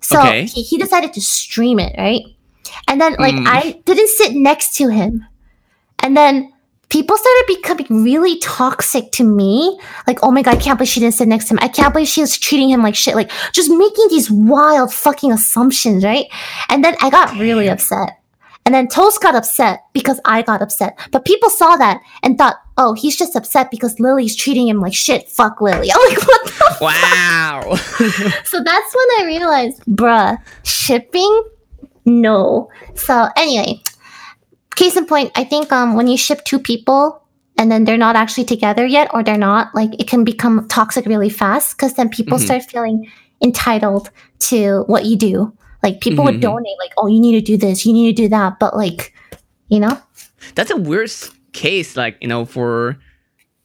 So Okay. he, he decided to stream it, right? And then like Mm. I didn't sit next to him. And then people started becoming really toxic to me. Like, oh my god, I can't believe she didn't sit next to him. I can't believe she was treating him like shit. Like just making these wild fucking assumptions, right? And then I got really upset. And then Toast got upset because I got upset. But people saw that and thought, oh, he's just upset because Lily's treating him like shit. Fuck Lily. I'm like, what the Wow. so that's when I realized, bruh, shipping? No. So anyway, case in point, I think um when you ship two people and then they're not actually together yet or they're not like it can become toxic really fast because then people Mhm. start feeling entitled to what you do like people would Mhm. donate like oh you need to do this you need to do that but like you know That's a weird case, like you know, for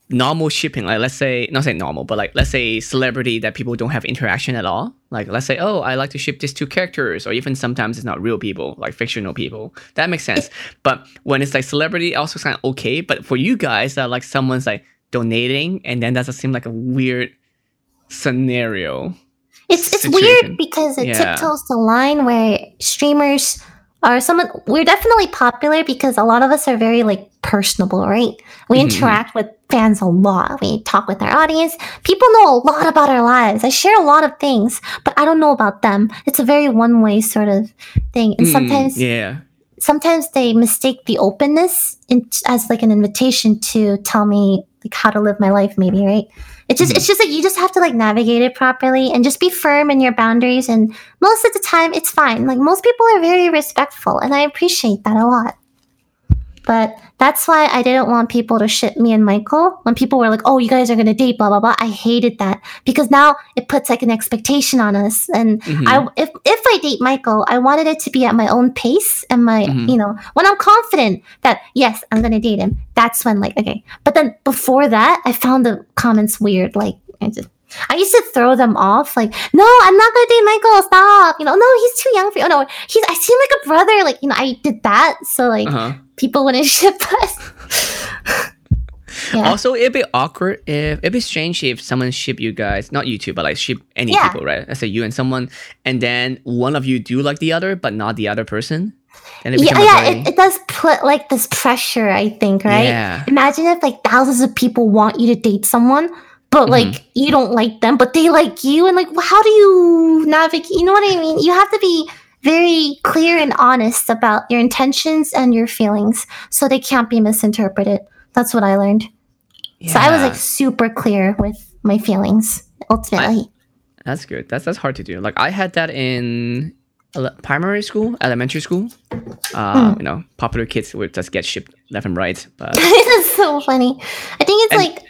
normal shipping. Like let's say, not say normal, but like let's say celebrity that people don't have interaction at all. Like let's say, oh, I like to ship these two characters, or even sometimes it's not real people, like fictional people. That makes sense. But when it's like celebrity, also kind of okay. But for you guys, that like someone's like donating, and then that doesn't seem like a weird scenario. It's it's situation. weird because it Yeah. tiptoes the line where streamers are some. of- We're definitely popular because a lot of us are very like personable, right? We Mhm. interact with fans a lot. We talk with our audience. People know a lot about our lives. I share a lot of things, but I don't know about them. It's a very one way sort of thing, and Mm, sometimes yeah. sometimes they mistake the openness in, as like an invitation to tell me like how to live my life maybe right? It's just Mhm. it's just like you just have to like navigate it properly and just be firm in your boundaries. And most of the time it's fine. Like most people are very respectful and i appreciate that a lot but that's why I didn't want people to ship me and Michael when people were like, "Oh, you guys are gonna date," blah blah blah. I hated that because now it puts like an expectation on us, and Mhm. I if if I date Michael, I wanted it to be at my own pace and my Mhm. you know when I'm confident that yes I'm gonna date him. That's when like okay, but then before that I found the comments weird. Like I just I used to throw them off. Like no, I'm not gonna date Michael. Stop. You know, no, he's too young for you. Oh, no, he's I seem like a brother. Like you know I did that. So like Uh-huh. people wouldn't ship us. yeah. Also, it'd be awkward if it'd be strange if someone ship you guys, not you two, but like ship any Yeah. people, right? Let's say you and someone, and then one of you do like the other, but not the other person. And it yeah, become yeah, it, it does put like this pressure, I think, right? Yeah. Imagine if like thousands of people want you to date someone, but like Mm-hmm. you don't like them, but they like you, and like well, how do you navigate? You know what I mean? You have to be very clear and honest about your intentions and your feelings, so they can't be misinterpreted. That's what I learned. So I was like super clear with my feelings. Ultimately, That's good. That's that's hard to do. Like I had that in ele- primary school, elementary school. Uh, Hmm. You know, popular kids would just get shipped left and right. But this is so funny. I think it's And- like,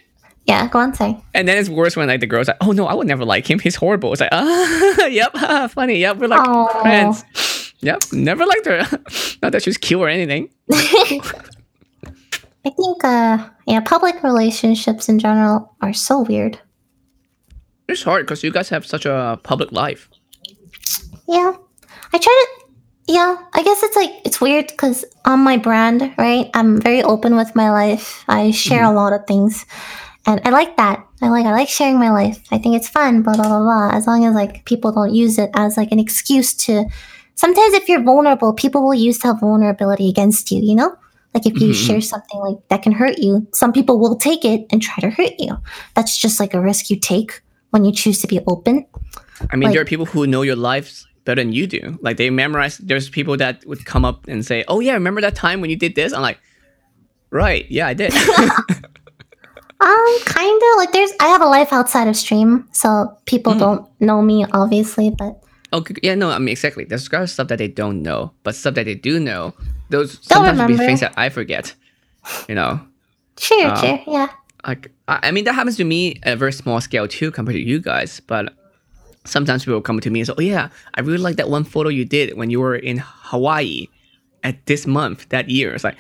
yeah, go on, say. and then it's worse when like the girls like, oh no, I would never like him. He's horrible. It's like, ah, yep, funny. Yep, we're like Aw. friends. Yep, never liked her. Not that she's cute or anything. I think, uh, yeah, public relationships in general are so weird. It's hard because you guys have such a public life. Yeah, I try to. Yeah, I guess it's like it's weird because on my brand, right? I'm very open with my life. I share a lot of things, and I like that. I like I like sharing my life. I think it's fun. Blah blah blah blah. As long as like people don't use it as like an excuse to. Sometimes if you're vulnerable, people will use that vulnerability against you. You know, like if you Mhm. share something like that can hurt you, some people will take it and try to hurt you. That's just like a risk you take when you choose to be open. I mean, Like- there are people who know your lives better than you do. Like they memorize. There's people that would come up and say, "Oh yeah, remember that time when you did this?" I'm like, "Right, yeah, I did." Um, kind of like there's. I have a life outside of stream, so people Mm. don't know me, obviously. But okay, yeah, no, I mean exactly. There's kind of stuff that they don't know, but stuff that they do know. Those They'll sometimes will be remember. things that I forget. You know, sure, Uh, sure, yeah. like I I mean that happens to me at a very small scale too compared to you guys, but sometimes people come to me and say, "Oh yeah, I really like that one photo you did when you were in Hawaii at this month that year." It's like,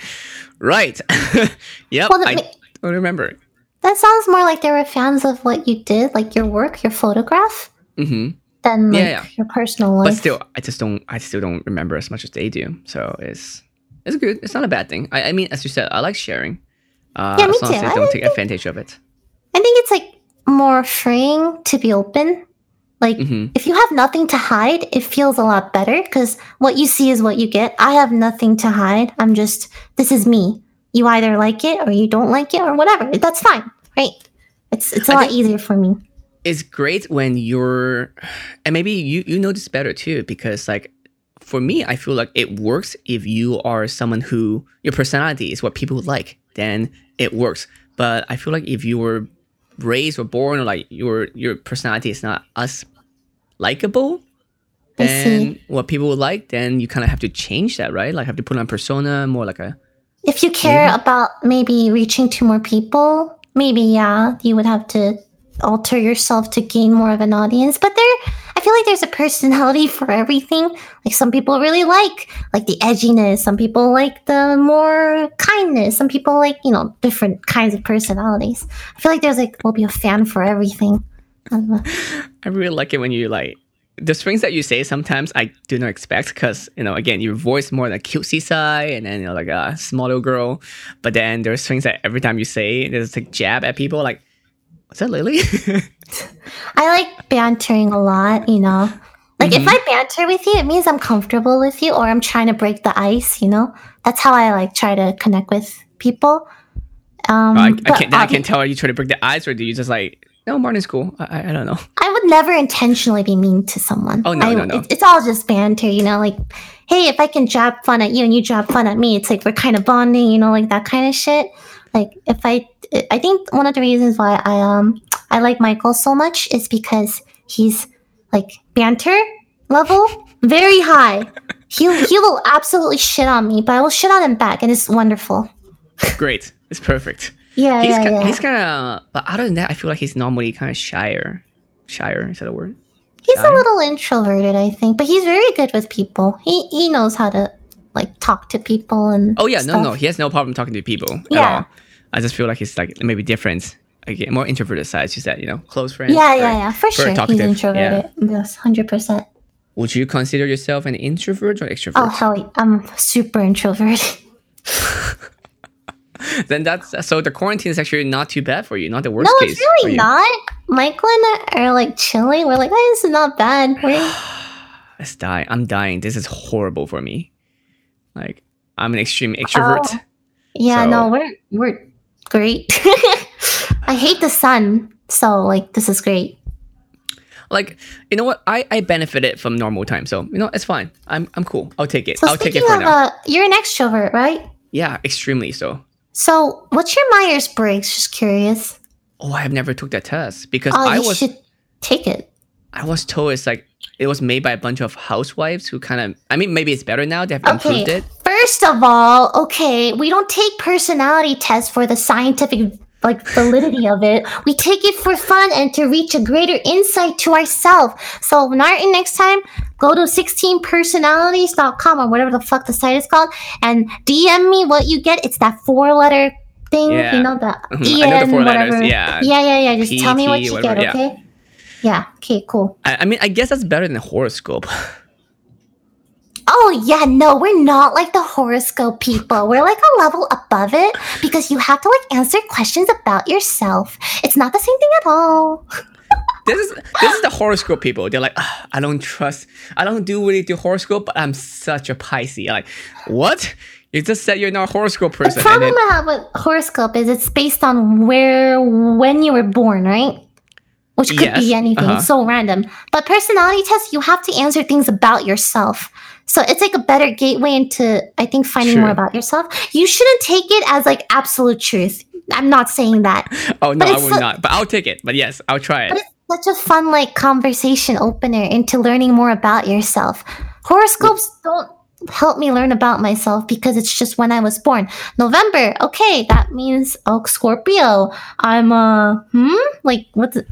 right, yep, Well, I don't remember. That sounds more like they were fans of what you did, like your work, your photograph, hmm than like Yeah, yeah. your personal life. But still, I just don't. I still don't remember as much as they do. So it's it's good. It's not a bad thing. I, I mean, as you said, I like sharing. Uh, Yeah, me as long as too. they I don't take advantage of it. I think it's like more freeing to be open. Like hmm if you have nothing to hide, it feels a lot better because what you see is what you get. I have nothing to hide. I'm just this is me. You either like it or you don't like it or whatever. That's fine, right? It's it's a I lot easier for me. it's great when you're and maybe you you know this better too because like for me i feel like it works if you are someone who your personality is what people like then it works but i feel like if you were raised or born or like your your personality is not as likable then what people would like then you kind of have to change that right like have to put on persona more like a if you care about maybe reaching to more people, maybe yeah, you would have to alter yourself to gain more of an audience. But there, I feel like there's a personality for everything. Like some people really like like the edginess. Some people like the more kindness. Some people like you know different kinds of personalities. I feel like there's like will be a fan for everything. I. I really like it when you like the things that you say. Sometimes I do not expect because you know, again, your voice more like cutesy side, and then you know, like a small little girl. But then there's things that every time you say, there's like jab at people. Like, what's that, Lily? I like bantering a lot, you know. Like if I banter with you, it means I'm comfortable with you or I'm trying to break the ice, you know? That's how I like try to connect with people. Um I, I can't. I obvi- can tell. Are you trying to break the ice, or do you just like? No, Martin's cool. I, I, don't know. I would never intentionally be mean to someone. Oh, no, I- no, no. it- it's all just banter, you know, like hey, if I can jab fun at you and you jab fun at me, it's like we're kind of bonding, you know, like that kind of shit. Like if I I think one of the reasons why I um I like Michael so much is because he's like banter level very high. He he will absolutely shit on me, but I will shit on him back, and it's wonderful. Great. It's perfect. Yeah, He's yeah, ki- yeah. he's kind of. But other than that, I feel like he's normally kind of shyer. Shyer is that a word? He's shy. a little introverted, I think, but he's very good with people. He he knows how to like talk to people and Oh yeah, no, stuff. no, he has no problem talking to people at Yeah. all. I just feel like he's like maybe different. Again, more introverted side. She said, you know, close friends. Yeah, yeah, yeah, for sure. He's talkative. introverted. Yes, hundred percent. Would you consider yourself an introvert or extrovert? Oh hell, yeah, I'm super introverted. then that's so the quarantine is actually not too bad for you. Not the worst No, case. it's really not. Michael and I are like chilling. We're like, oh, this is not bad. Let's die. I'm dying. This is horrible for me. Like I'm an extreme extrovert. Oh. yeah, So- no, we're we're great. I hate the sun, so like this is great. Like you know what? I I benefited from normal time, so you know it's fine. I'm I'm cool. I'll take it. So I'll take it for now. uh, you're an extrovert, right? yeah, extremely so. So what's your Myers Briggs? Just curious. Oh, I have never took that test because Oh, I was should take it. I was told it's like it was made by a bunch of housewives who kind of. I mean, maybe it's better now. They've improved it. First of all, okay, we don't take personality tests for the scientific like validity of it. We take it for fun and to reach a greater insight to ourselves. So Martin, next time, go to 16personalities.com or whatever the fuck the site is called and DM me what you get. It's that four letter thing, Yeah. you know, the I know the EN, letters, whatever. yeah. Yeah, yeah, yeah. Just tell me what you whatever, get, okay? Yeah, okay, cool. I, I mean, I guess that's better than a horoscope. Oh yeah, no, we're not like the horoscope people. We're like a level above it because you have to like answer questions about yourself. It's not the same thing at all. this is this is the horoscope people. They're like, "Ah, I don't trust. I don't do really do horoscope, but I'm such a Pisces. Like, what? You just said you're not a horoscope The person. and problem then- I have with horoscope is it's based on where when you were born, right? Which could Yes, be anything. uh-huh. So random. But personality tests, you have to answer things about yourself. So it's like a better gateway into, I think, finding more about yourself. You shouldn't take it as like absolute truth. I'm not saying that. oh no, I will so- not. But I'll take it. But yes, I'll try it. But it's such a fun like conversation opener into learning more about yourself. Horoscopes don't help me learn about myself because it's just when I was born. November, okay, that means oh Scorpio. I'm uh hmm like what's it?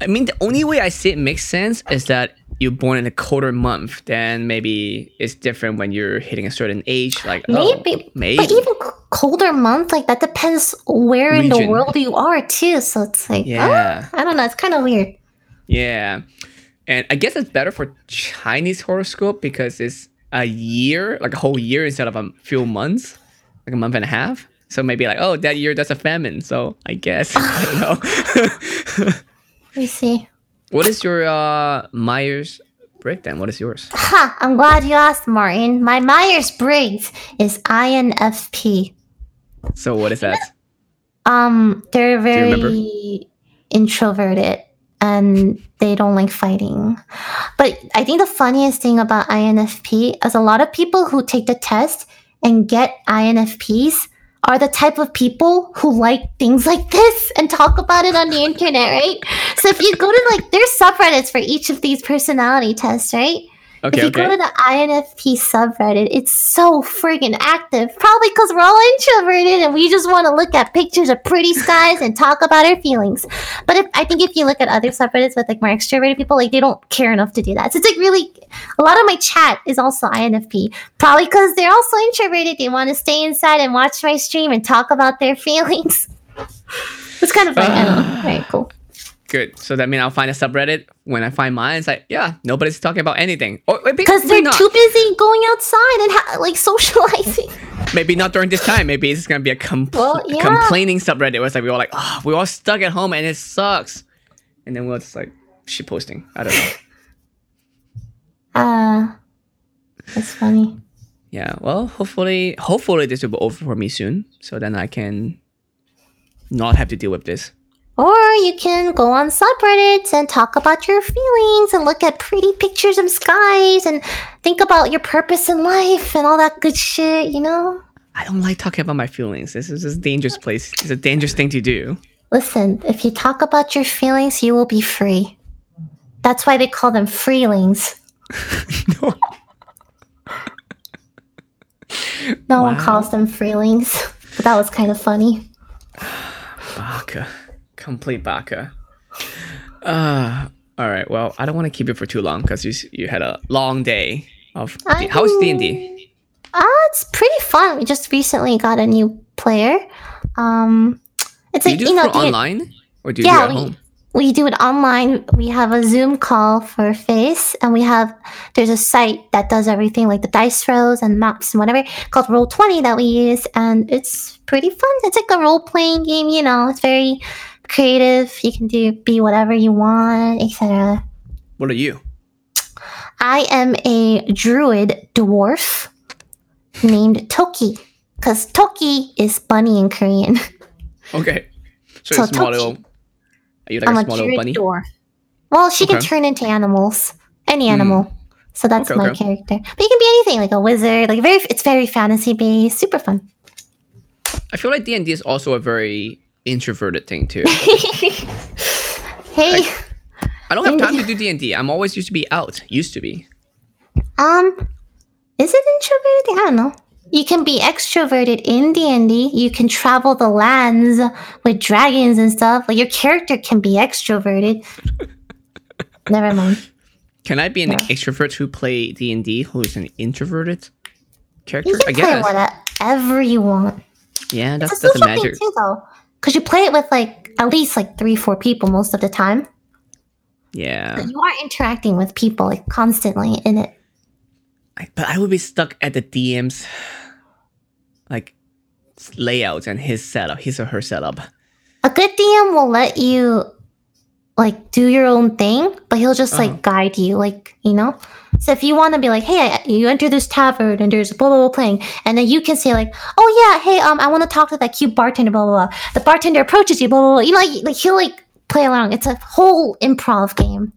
I mean, the only way I see it makes sense is that you're born in a colder month. Then maybe it's different when you're hitting a certain age. Like oh, maybe maybe. but even colder month like that depends where in the world you are too. So it's like Yeah. oh, I don't know, it's kind of weird. Yeah. And I guess it's better for Chinese horoscope because it's a year, like a whole year instead of a few months, like a month and a half. So maybe like, oh, that year that's a famine. So I guess I don't know. We see. what is your uh Myers breakdown? What is yours? Ha! I'm glad you asked, Martin. My Myers Briggs is INFP. So what is that? Um, they're very introverted and they don't like fighting. But I think the funniest thing about INFP is a lot of people who take the test and get INFPs are the type of people who like things like this and talk about it on the internet, right? So if you go to like there's subreddits for each of these personality tests, right? Okay, if you okay. go to the INFP subreddit, it's so friggin' active. Probably because we're all introverted and we just want to look at pictures of pretty skies and talk about our feelings. But if I think if you look at other subreddits with like more extroverted people, like they don't care enough to do that. So it's like really a lot of my chat is also INFP. Probably because they're also introverted. They want to stay inside and watch my stream and talk about their feelings. it's kind of funny. I don't know. Very cool. Good. So that means I'll find a subreddit. When I find mine, it's like, yeah, nobody's talking about anything. Because they're not. too busy going outside and ha- like socializing. maybe not during this time. Maybe it's gonna be a compl- Well, yeah. complaining subreddit where it's like we're all like, oh, we're all stuck at home and it sucks. And then we're just like shit posting. I don't know. Uh, that's funny. yeah. Well, hopefully, hopefully this will be over for me soon, so then I can not have to deal with this. Or you can go on subreddits and talk about your feelings and look at pretty pictures of skies and think about your purpose in life and all that good shit, you know? I don't like talking about my feelings. This is a dangerous place. It's a dangerous thing to do. Listen, if you talk about your feelings, you will be free. That's why they call them freelings. no. No one calls them freelings. But that was kind of funny. Baka. Complete baka. Uh, all right. Well, I don't want to keep it for too long because you you had a long day of. I How's D and D? Ah, it's pretty fun. We just recently got a new player. Um, it's Do like you do you it know, online or do you Yeah, do it at we- home? we do it online. We have a Zoom call for Face, and we have there's a site that does everything like the dice rolls and maps and whatever called Roll Twenty that we use, and it's pretty fun. It's like a role playing game. You know, it's very creative. You can do be whatever you want, etc. What are you? I am a druid dwarf named Toki, because Toki is bunny in Korean. Okay. So, So a small Toki. little. Are you like I'm a a small little druid bunny? dwarf. Well, she can turn into animals, any hmm. animal. So that's Okay, my okay. character. But you can be anything, like a wizard. Like very, it's very fantasy based, super fun. I feel like D and D is also a very introverted thing too. hey, I don't have time to do D and I'm always used to be out. Used to be. um, is it introverted? I don't know. You can be extroverted in D and D. You can travel the lands with dragons and stuff. Like your character can be extroverted. Never mind. Can I be an Yeah. extrovert who play D and D who's an introverted character? You I can play whatever you want. Yeah, that's a that's the magic. too, though, because you play it with like at least like three, four people most of the time. Yeah, You are interacting with people like constantly in it. I, but I would be stuck at the DM's like layout and his setup, his or her setup. A good DM will let you like do your own thing, but he'll just Uh-huh. like guide you, like you know. So if you want to be like, hey, I- you enter this tavern and there's blah blah blah playing, and then you can say like, oh yeah, hey, um, I want to talk to that cute bartender, blah blah blah. The bartender approaches you, blah blah blah. You know, like, like he'll like play along. It's a whole improv game.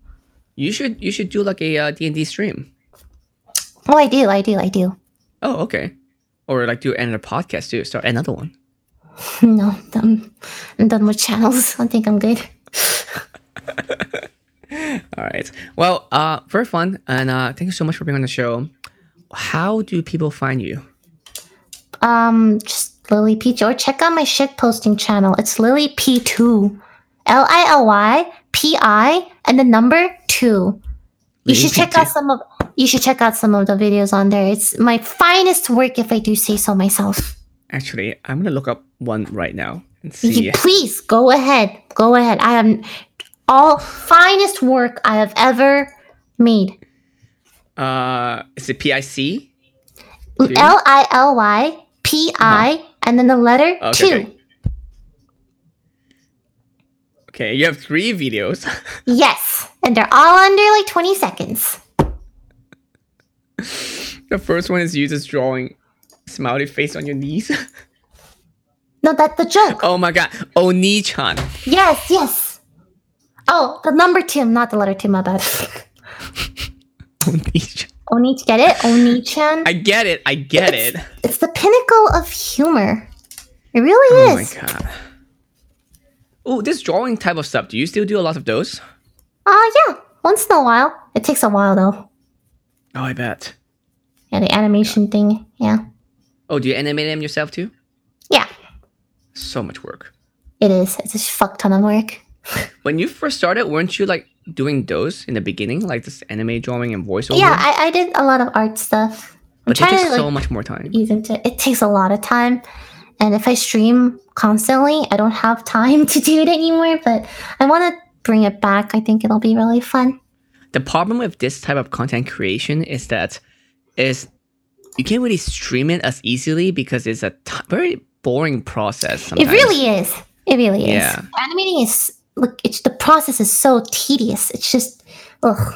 You should you should do like a uh, D and D stream. Oh, I do, I do, I do. Oh, okay. Or like do another podcast too. Start another one. No, I'm, I'm done with channels. I think I'm good. All right. Well, uh, very fun, and uh, thank you so much for being on the show. How do people find you? Um, just LilyPichu, or check out my shit posting channel. It's Lily P2, L I L Y P I, and the number two. You Lily should check P2. out some of. You should check out some of the videos on there. It's my finest work, if I do say so myself. Actually, I'm gonna look up one right now and see. please go ahead. Go ahead. I am all finest work I have ever made. Uh, is it PIC? Two? L I L Y P I, and then the letter Okay, two. okay. Okay, you have three videos. Yes, and they're all under like 20 seconds. the first one is you just drawing smiley face on your knees. No, that's the joke. oh my god, Oni-chan. Yes, yes. Oh, the number two, not the letter two, my bad. Oni-chan. Oni, get it? Oni-chan. I get it. I get it. It's the pinnacle of humor. It really is. Oh my god. Oh, this drawing type of stuff. Do you still do a lot of those? Uh, yeah, once in a while. It takes a while though. Oh, I bet. Yeah, the animation thing. Yeah. Oh, do you animate them yourself too? Yeah, So much work. it is. It's a fuck ton of work. When you first started, weren't you like doing those in the beginning, like this anime drawing and voiceover? Yeah, I, I did a lot of art stuff. I'm but it takes to like so much more time. ease into it. takes a lot of time. And if I stream constantly, I don't have time to do it anymore. But I want to bring it back. I think it'll be really fun. The problem with this type of content creation is that is you can't really stream it as easily because it's a t- very boring process. Sometimes. It really is. It really is. Yeah. Animating is look. It's the process is so tedious. It's just ugh.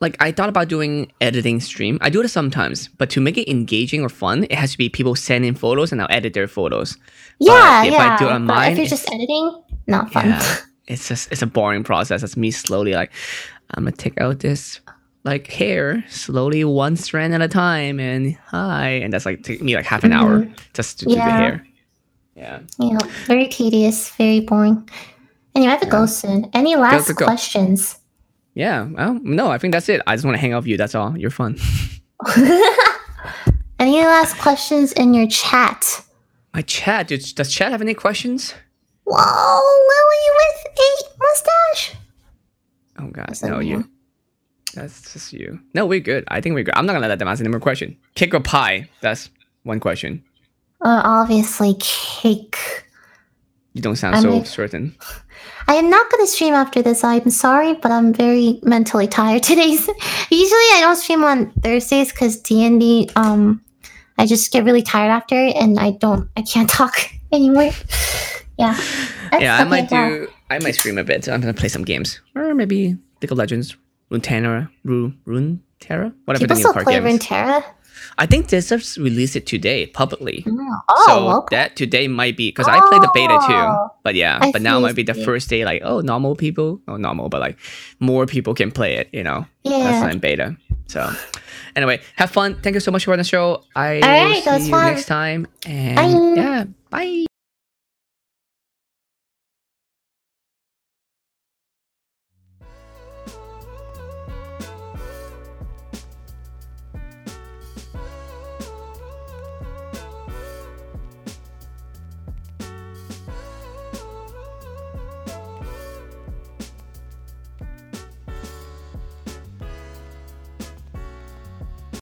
like I thought about doing editing stream. I do it sometimes, but to make it engaging or fun, it has to be people send in photos and I'll edit their photos. Yeah, if yeah. I do it but if you're just editing, not fun. Yeah, it's just it's a boring process. It's me slowly like I'm gonna take out this like hair slowly one strand at a time and hi and that's like take me like half an hour just to do the Mm-hmm. Yeah. hair. Yeah. Yeah, very tedious, very boring. Anyway, I have to go soon. Any last questions? Yeah. Well, no, I think that's it. I just want to hang out with you. That's all. You're fun. Any last questions in your chat? My chat, dude, does chat have any questions? Whoa, Lily with a mustache. Oh god, no, you? you. That's just you. No, we're good. I think we're good. I'm not gonna let them ask any more question. Cake or pie? That's one question. Uh, obviously, cake. You don't sound I so certain. I am not going to stream after this. I'm sorry, but I'm very mentally tired today. Usually, I don't stream on Thursdays because D and D. Um, I just get really tired after, it and I don't. I can't talk anymore. Yeah. That's yeah, I might do. I might stream a bit. I'm gonna play some games, or maybe League of Legends, Runeterra, Ru Runeterra, whatever People the new still card play game is. Runeterra. I think they just released it today publicly. Mm-hmm. Oh, so okay. that today might be because I played the beta too. Oh, But yeah, I but now might be the first day. Like, oh, normal people, oh, normal, but like more people can play it. You know, that's Yeah. not in beta. So anyway, have fun. Thank you so much for the show. I All will right, see you fun. next time. And Bye. yeah, bye.